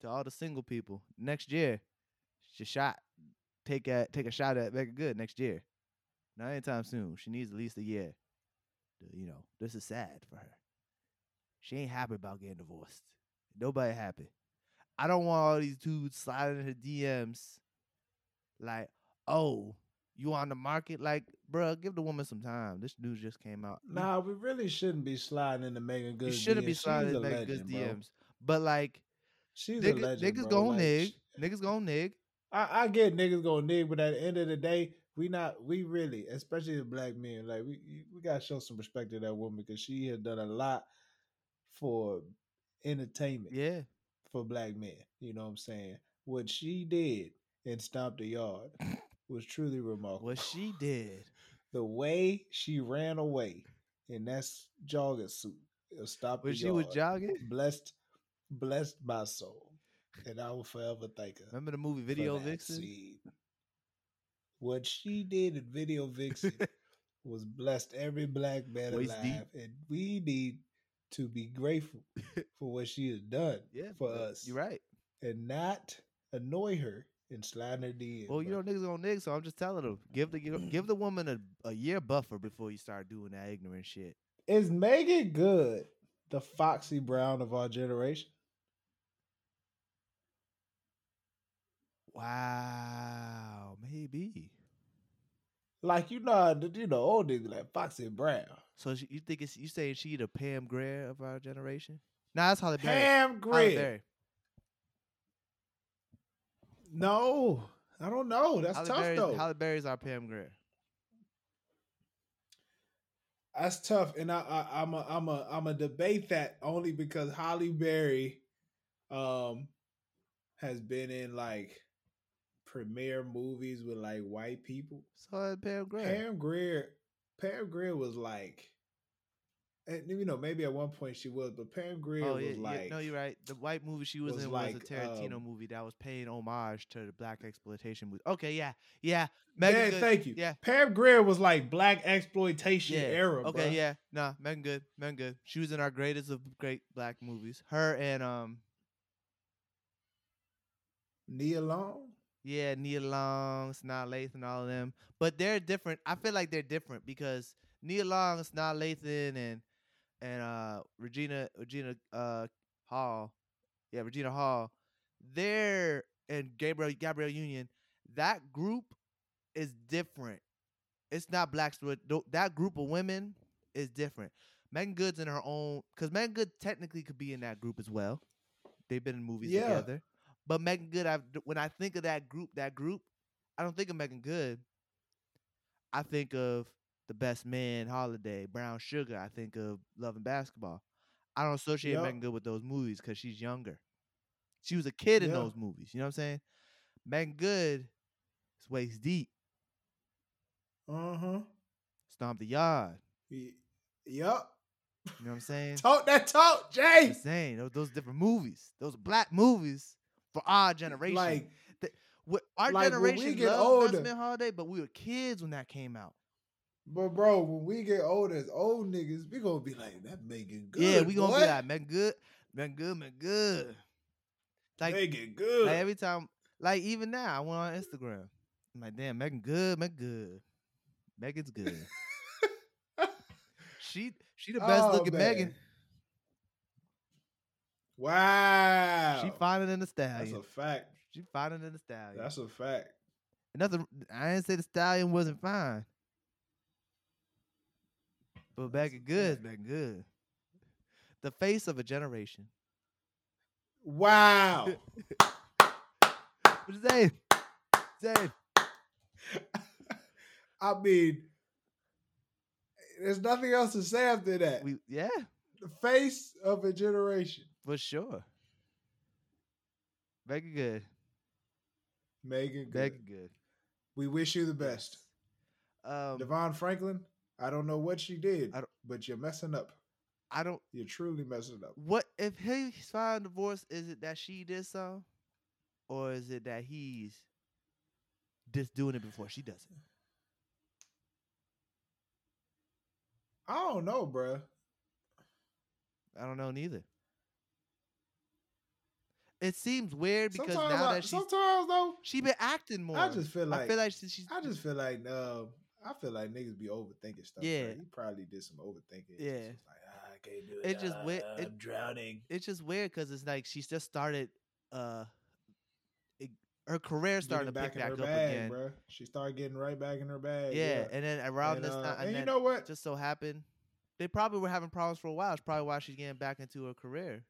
to all the single people next year she shot take a take a shot at Meagan Good next year. Not anytime soon. She needs at least a year. you know, this is sad for her. She ain't happy about getting divorced. Nobody happy. I don't want all these dudes sliding in her DMs like, oh, you on the market? Like, bruh, give the woman some time. This news just came out. Nah, we really shouldn't be sliding into Meagan you Good's shouldn't be sliding a Meagan Good's. DMs. But like, She's a nigga, legend, niggas bro. gon' Like, nig. Niggas gon' nig. I, I get niggas gonna nig, but at the end of the day, we not we really, especially the black men, like we we gotta show some respect to that woman because she has done a lot for entertainment Yeah. for black men. You know what I'm saying? What she did and stomped the yard was truly remarkable. What she did. The way she ran away in that jogging suit, it stopped When she was jogging. blessed, blessed my soul, and I will forever thank her. Remember the movie Video Vixen? scene. What she did in Video Vixen was blessed every black man Waist alive, deep. and we need to be grateful for what she has done Yeah. for us, You're right. and not annoy her and DM. Well, you know niggas gonna nig, so I'm just telling them give the give the woman a, a year buffer before you start doing that ignorant shit. is Meagan Good the Foxy Brown of our generation? Wow, maybe. Like you know, you know, old niggas like Foxy Brown, So you think it's you saying she the Pam Grier of our generation? Nah, that's Halle Berry. Pam Grier. No, I don't know. That's Halle tough Berry's, though. Halle Berry's our Pam Grier. That's tough, and I, I I'm a I'm a I'm a debate that only because Halle Berry um has been in like premiere movies with like white people. So Pam Grier. Pam Grier, Pam Grier was like, and you know maybe at one point she was, but Pam Grier Oh was yeah, yeah, like, no, you're right. The white movie she was, was in like, was a Tarantino um, movie that was paying homage to the black exploitation movie. Okay, yeah, yeah. Meagan yeah, Good. thank you. Yeah. Pam Grier was like black exploitation yeah. era. Okay, bruh. yeah. Nah, Meagan Good. Meagan Good. She was in our greatest of great black movies. Her and um, Nia Long. yeah, Nia Long, Sanaa Lathan, all of them. But they're different. I feel like they're different because Nia Long, Sanaa Lathan, and and uh Regina Regina uh Hall, yeah, Regina Hall, they're and Gabriel Gabrielle Union. That group is different. It's not black exploit. tho- That group of women is different. Meagan Good's in her own because Meagan Good technically could be in that group as well. They've been in movies Yeah. together. But Meagan Good, I when I think of that group, that group, I don't think of Meagan Good. I think of the best man, Holiday, Brown Sugar. I think of Love and Basketball. I don't associate Yup. Meagan Good with those movies because she's younger. She was a kid in those movies. You know what I'm saying? Meagan Good is waist deep. Uh huh. Stomp the yard. Yup. You know what I'm saying? Talk that talk, Jay. Just saying those, those different movies. Those black movies for our generation. Like, Wh- our like, when we generation get loved older- Best Man Holiday, but we were kids when that came out. But bro, when we get old as old niggas, we gonna be like that Meagan good. yeah, we gonna boy. be like, man, good, man, good, man, good. Like, Meagan good. like every time, like even now, I went on Instagram. I'm like, damn, Meagan good, Meagan good, Meagan's good. she she the best Oh, looking Meagan. Wow. She finer than the stallion. That's a fact. She finer than the stallion. That's a fact. Nothing. I didn't say the stallion wasn't fine, but That's Meagan a good, is fact. Meagan good. The face of a generation. Wow. Saying? Saying. I mean, there's nothing else to say after that. We yeah, the face of a generation. for sure. Meagan good. Meagan good. Meagan good. We wish you the best. Um, Devon Franklin, I don't know what she did, I but you're messing up. I don't. You're truly messing up. What if he's filed divorce? Is it that she did so, or is it that he's just doing it before she does it? I don't know, bruh. I don't know neither. It seems weird because Sometimes, now I, that she's sometimes though, she been acting more. I just feel like I feel like she, she's I just feel like um, I feel like niggas be overthinking stuff. Yeah. he probably did some overthinking. Yeah. It's just like ah, I can't do it. It just ah, went- I'm it- drowning. it's just weird because it's like she's just started. Uh, it, her career to Getting pick back in up her bag, again. bruh. She started getting right back in her bag. Yeah, and then around And, this uh, time, and and, you know what? just so happened they probably were having problems for a while. It's probably why she's getting back into her career.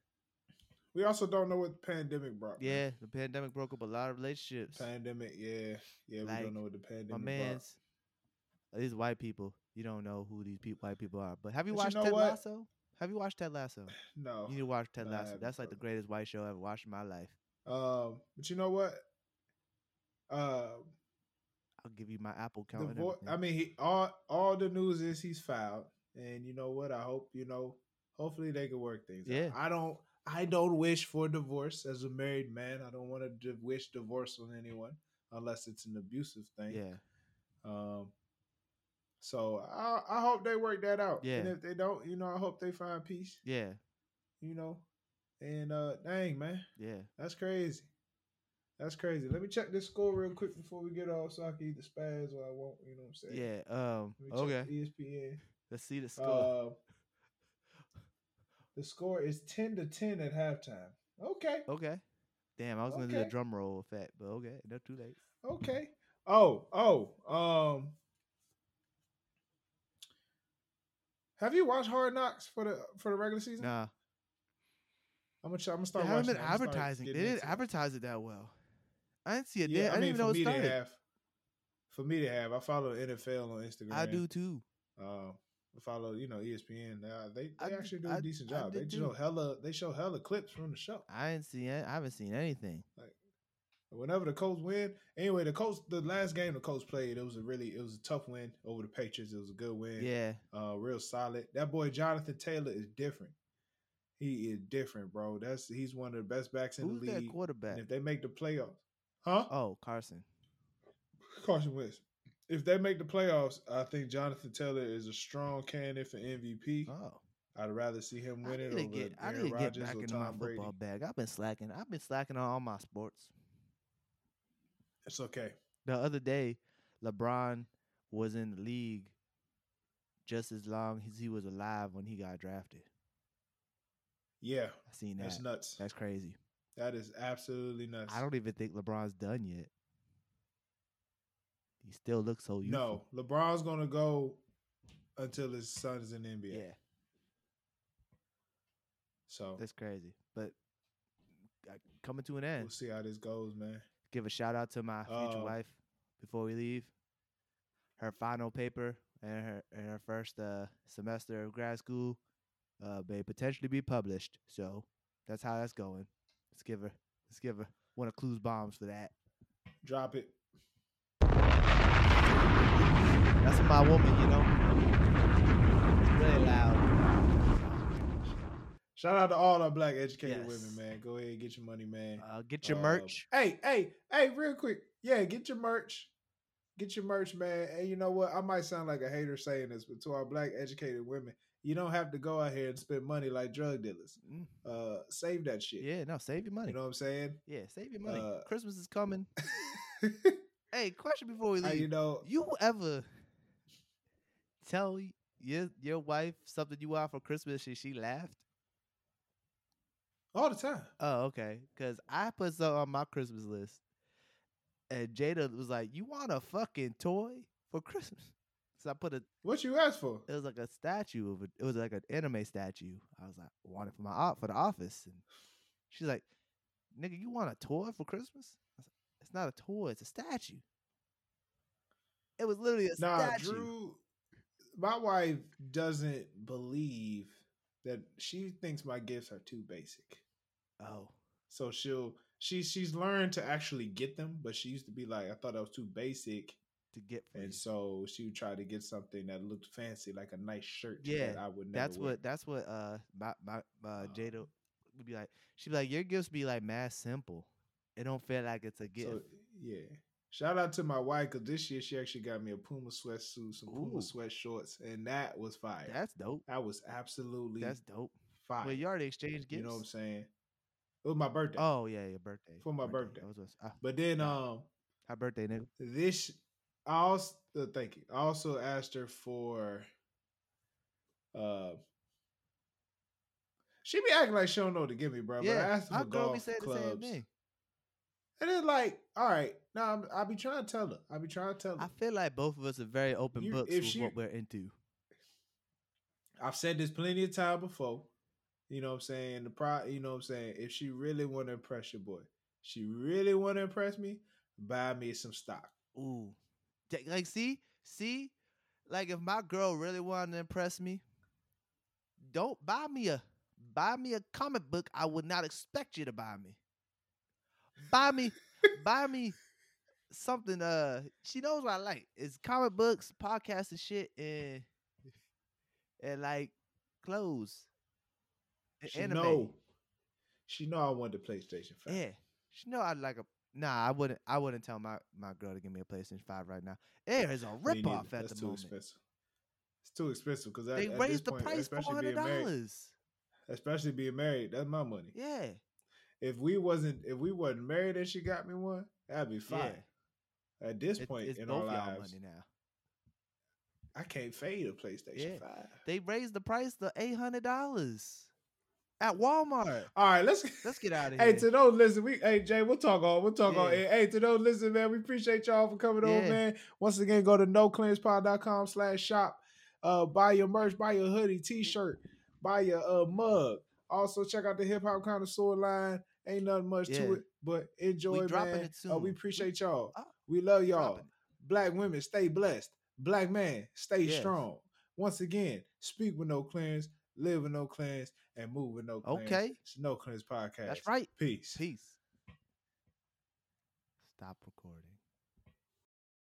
we also don't know what the pandemic brought. man. Yeah, the pandemic broke up a lot of relationships. pandemic. Yeah, yeah. we don't know what the pandemic. My brought. man's these white people. You don't know who these peop white people are. But have you But you watched know Ted what? Lasso? Have you watched Ted Lasso? No. You need to watch Ted Lasso. That's like the greatest white show I've ever watched in my life. Um, but you know what? Um, I'll give you my Apple count. vo- I mean, he all all the news is he's filed, and you know what? I hope you know. Hopefully, they can work things. Yeah. out. I don't. I don't wish for divorce as a married man. I don't want to wish divorce on anyone unless it's an abusive thing. yeah, Um. So I I hope they work that out. Yeah. And if they don't, you know, I hope they find peace. yeah, You know. And uh, dang man, yeah. that's crazy. That's crazy. Let me check this score real quick before we get off, so I can either spaz or I won't. You know what I'm saying? Yeah. Um. Let me check Okay. ESPN. Let's see the score. Uh, the score is ten to ten at halftime. Okay. okay. Damn, I was gonna do okay. drum roll effect, but okay, no, too late. Okay. Oh, oh, um. Have you watched Hard Knocks for the for the regular season? Nah, I'm gonna. I'm gonna they start haven't been it. I'ma start advertising. They didn't advertise it that well. I didn't see it. Yeah. I, I mean, didn't even know it started. have. For me, to have. I follow NFL on Instagram. I do too. Um, follow, you know, ESPN. Uh, they I they did- actually do I- a decent I job. They show too. hella they show hella clips from the show. I ain't seen it. I haven't seen anything. Whenever the Colts win, anyway, the Colts the last game the Colts played, it was a really it was a tough win over the Patriots. It was a good win. Yeah. uh, real solid. That boy Jonathan Taylor is different. He is different, bro. That's he's one of the best backs in Who's the league. And quarterback? if they make the playoffs, huh? Oh, Carson. Carson Wentz. If they make the playoffs, I think Jonathan Taylor is a strong candidate for MVP. Oh. I'd rather see him I win it over get, I Aaron need to get back into my Brady. football bag. I've been slacking. I've been slacking on all my sports. It's okay. The other day, LeBron was in the league just as long as he was alive when he got drafted. Yeah, I seen that. that's nuts. That's crazy. That is absolutely nuts. I don't even think LeBron's done yet. He still looks so youthful. no, LeBron's gonna go until his son is in the NBA. Yeah, So that's crazy. But uh, coming to an end, we'll see how this goes, man. Give a shout out to my future Uh, wife before we leave. Her final paper and her and her first uh, semester of grad school uh, may potentially be published. So that's how that's going. Let's give her let's give her one of Clue's bombs for that. Drop it. That's my woman, you know. It's Really loud. Shout out to all our black educated Yes. women, man. Go ahead, get your money, man. Uh, get your Uh, merch. Hey, hey, hey, real quick. Yeah, get your merch. Get your merch, man. And you know what? I might sound like a hater saying this, but to our black educated women, you don't have to go out here and spend money like drug dealers. Mm, Uh save that shit. Yeah, no, save your money. You know what I'm saying? yeah, save your money. Uh, Christmas is coming. Hey, question before we leave. you know You ever tell your your wife something you want for Christmas and she laughed? All the time. Oh, okay. Cause I put something on my Christmas list, and Jada was like, "You want a fucking toy for Christmas?" So I put a. What you asked for? It was like a statue of it. It was like an anime statue. I was like, I want it for my for the office, and she's like, "Nigga, you want a toy for Christmas?" Like, "It's not a toy. It's a statue." It was literally a Nah, statue. Drew. My wife doesn't believe that she thinks my gifts are too basic. Oh, So she'll she she's learned to actually get them, but she used to be like, I thought that was too basic. to get for you. And so she would try to get something that looked fancy, like a nice shirt Yeah, I would never That's wear. what that's what uh my my uh, Jada Um, would be like. She'd be like, "Your gifts be like mad simple. It don't feel like it's a gift." So yeah. Shout out to my wife because this year she actually got me a Puma sweatsuit, some Ooh. Puma sweat shorts, and that was fire. that's dope. that was absolutely That's dope. fire. Well, you already exchanged gifts. you know what I'm saying? It was my birthday. Oh yeah, your birthday. For my birthday. That was ah, But then Yeah. um happy birthday, nigga. this I also uh, thank you. I also asked her for uh she be acting like she don't know what to give me, bro. but I yeah, asked her for golf clubs. And it's like, all right, now I'll be trying to tell her. I'll be trying to tell her. I feel like both of us are very open You- books if with she- what we're into. I've said this plenty of time before. You know what I'm saying? The pro you know what I'm saying? If she really want to impress your boy, she really want to impress me, buy me some stock. Ooh, like see, see, like if my girl really wanted to impress me, don't buy me a buy me a comic book. I would not expect you to buy me. Buy me, buy me something. Uh, she knows what I like. It's comic books, podcasts, and shit, and and like clothes. She anime. know. She know I want the PlayStation 5. Yeah, she know I'd like a. Nah, I wouldn't. I wouldn't tell my, my girl to give me a PlayStation Five right now. It is a Me rip off at That's the too moment. expensive. It's too expensive because They raised the price four especially hundred being married, dollars. especially being married. That's my money. Yeah, If we wasn't, if we wasn't married and she got me one, that'd be fine. yeah. At this It- point it's in our lives, money now. I can't fade a PlayStation Yeah. Five. They raised the price to eight hundred dollars at Walmart. All right, let's Let's get out of here. Hey, to those listen, we hey Jay, we'll talk on, we'll talk on. Yeah. Hey, hey, to those listen, man, we appreciate y'all for coming on, man. Once again, go to noclearancepod.com slash shop. Uh, buy your merch, buy your hoodie, t-shirt, buy your uh mug. Also, check out the hip hop connoisseur line. Ain't nothing much Yeah. to it, but enjoy, dropping man. Uh, we appreciate y'all. Ah, we love y'all. Black women, stay blessed. Black man, stay Yes. strong. Once again, speak with no clearance, live with no clearance, and move with no clearance. Okay. It's no clearance podcast. That's right. Peace. Peace. Stop recording.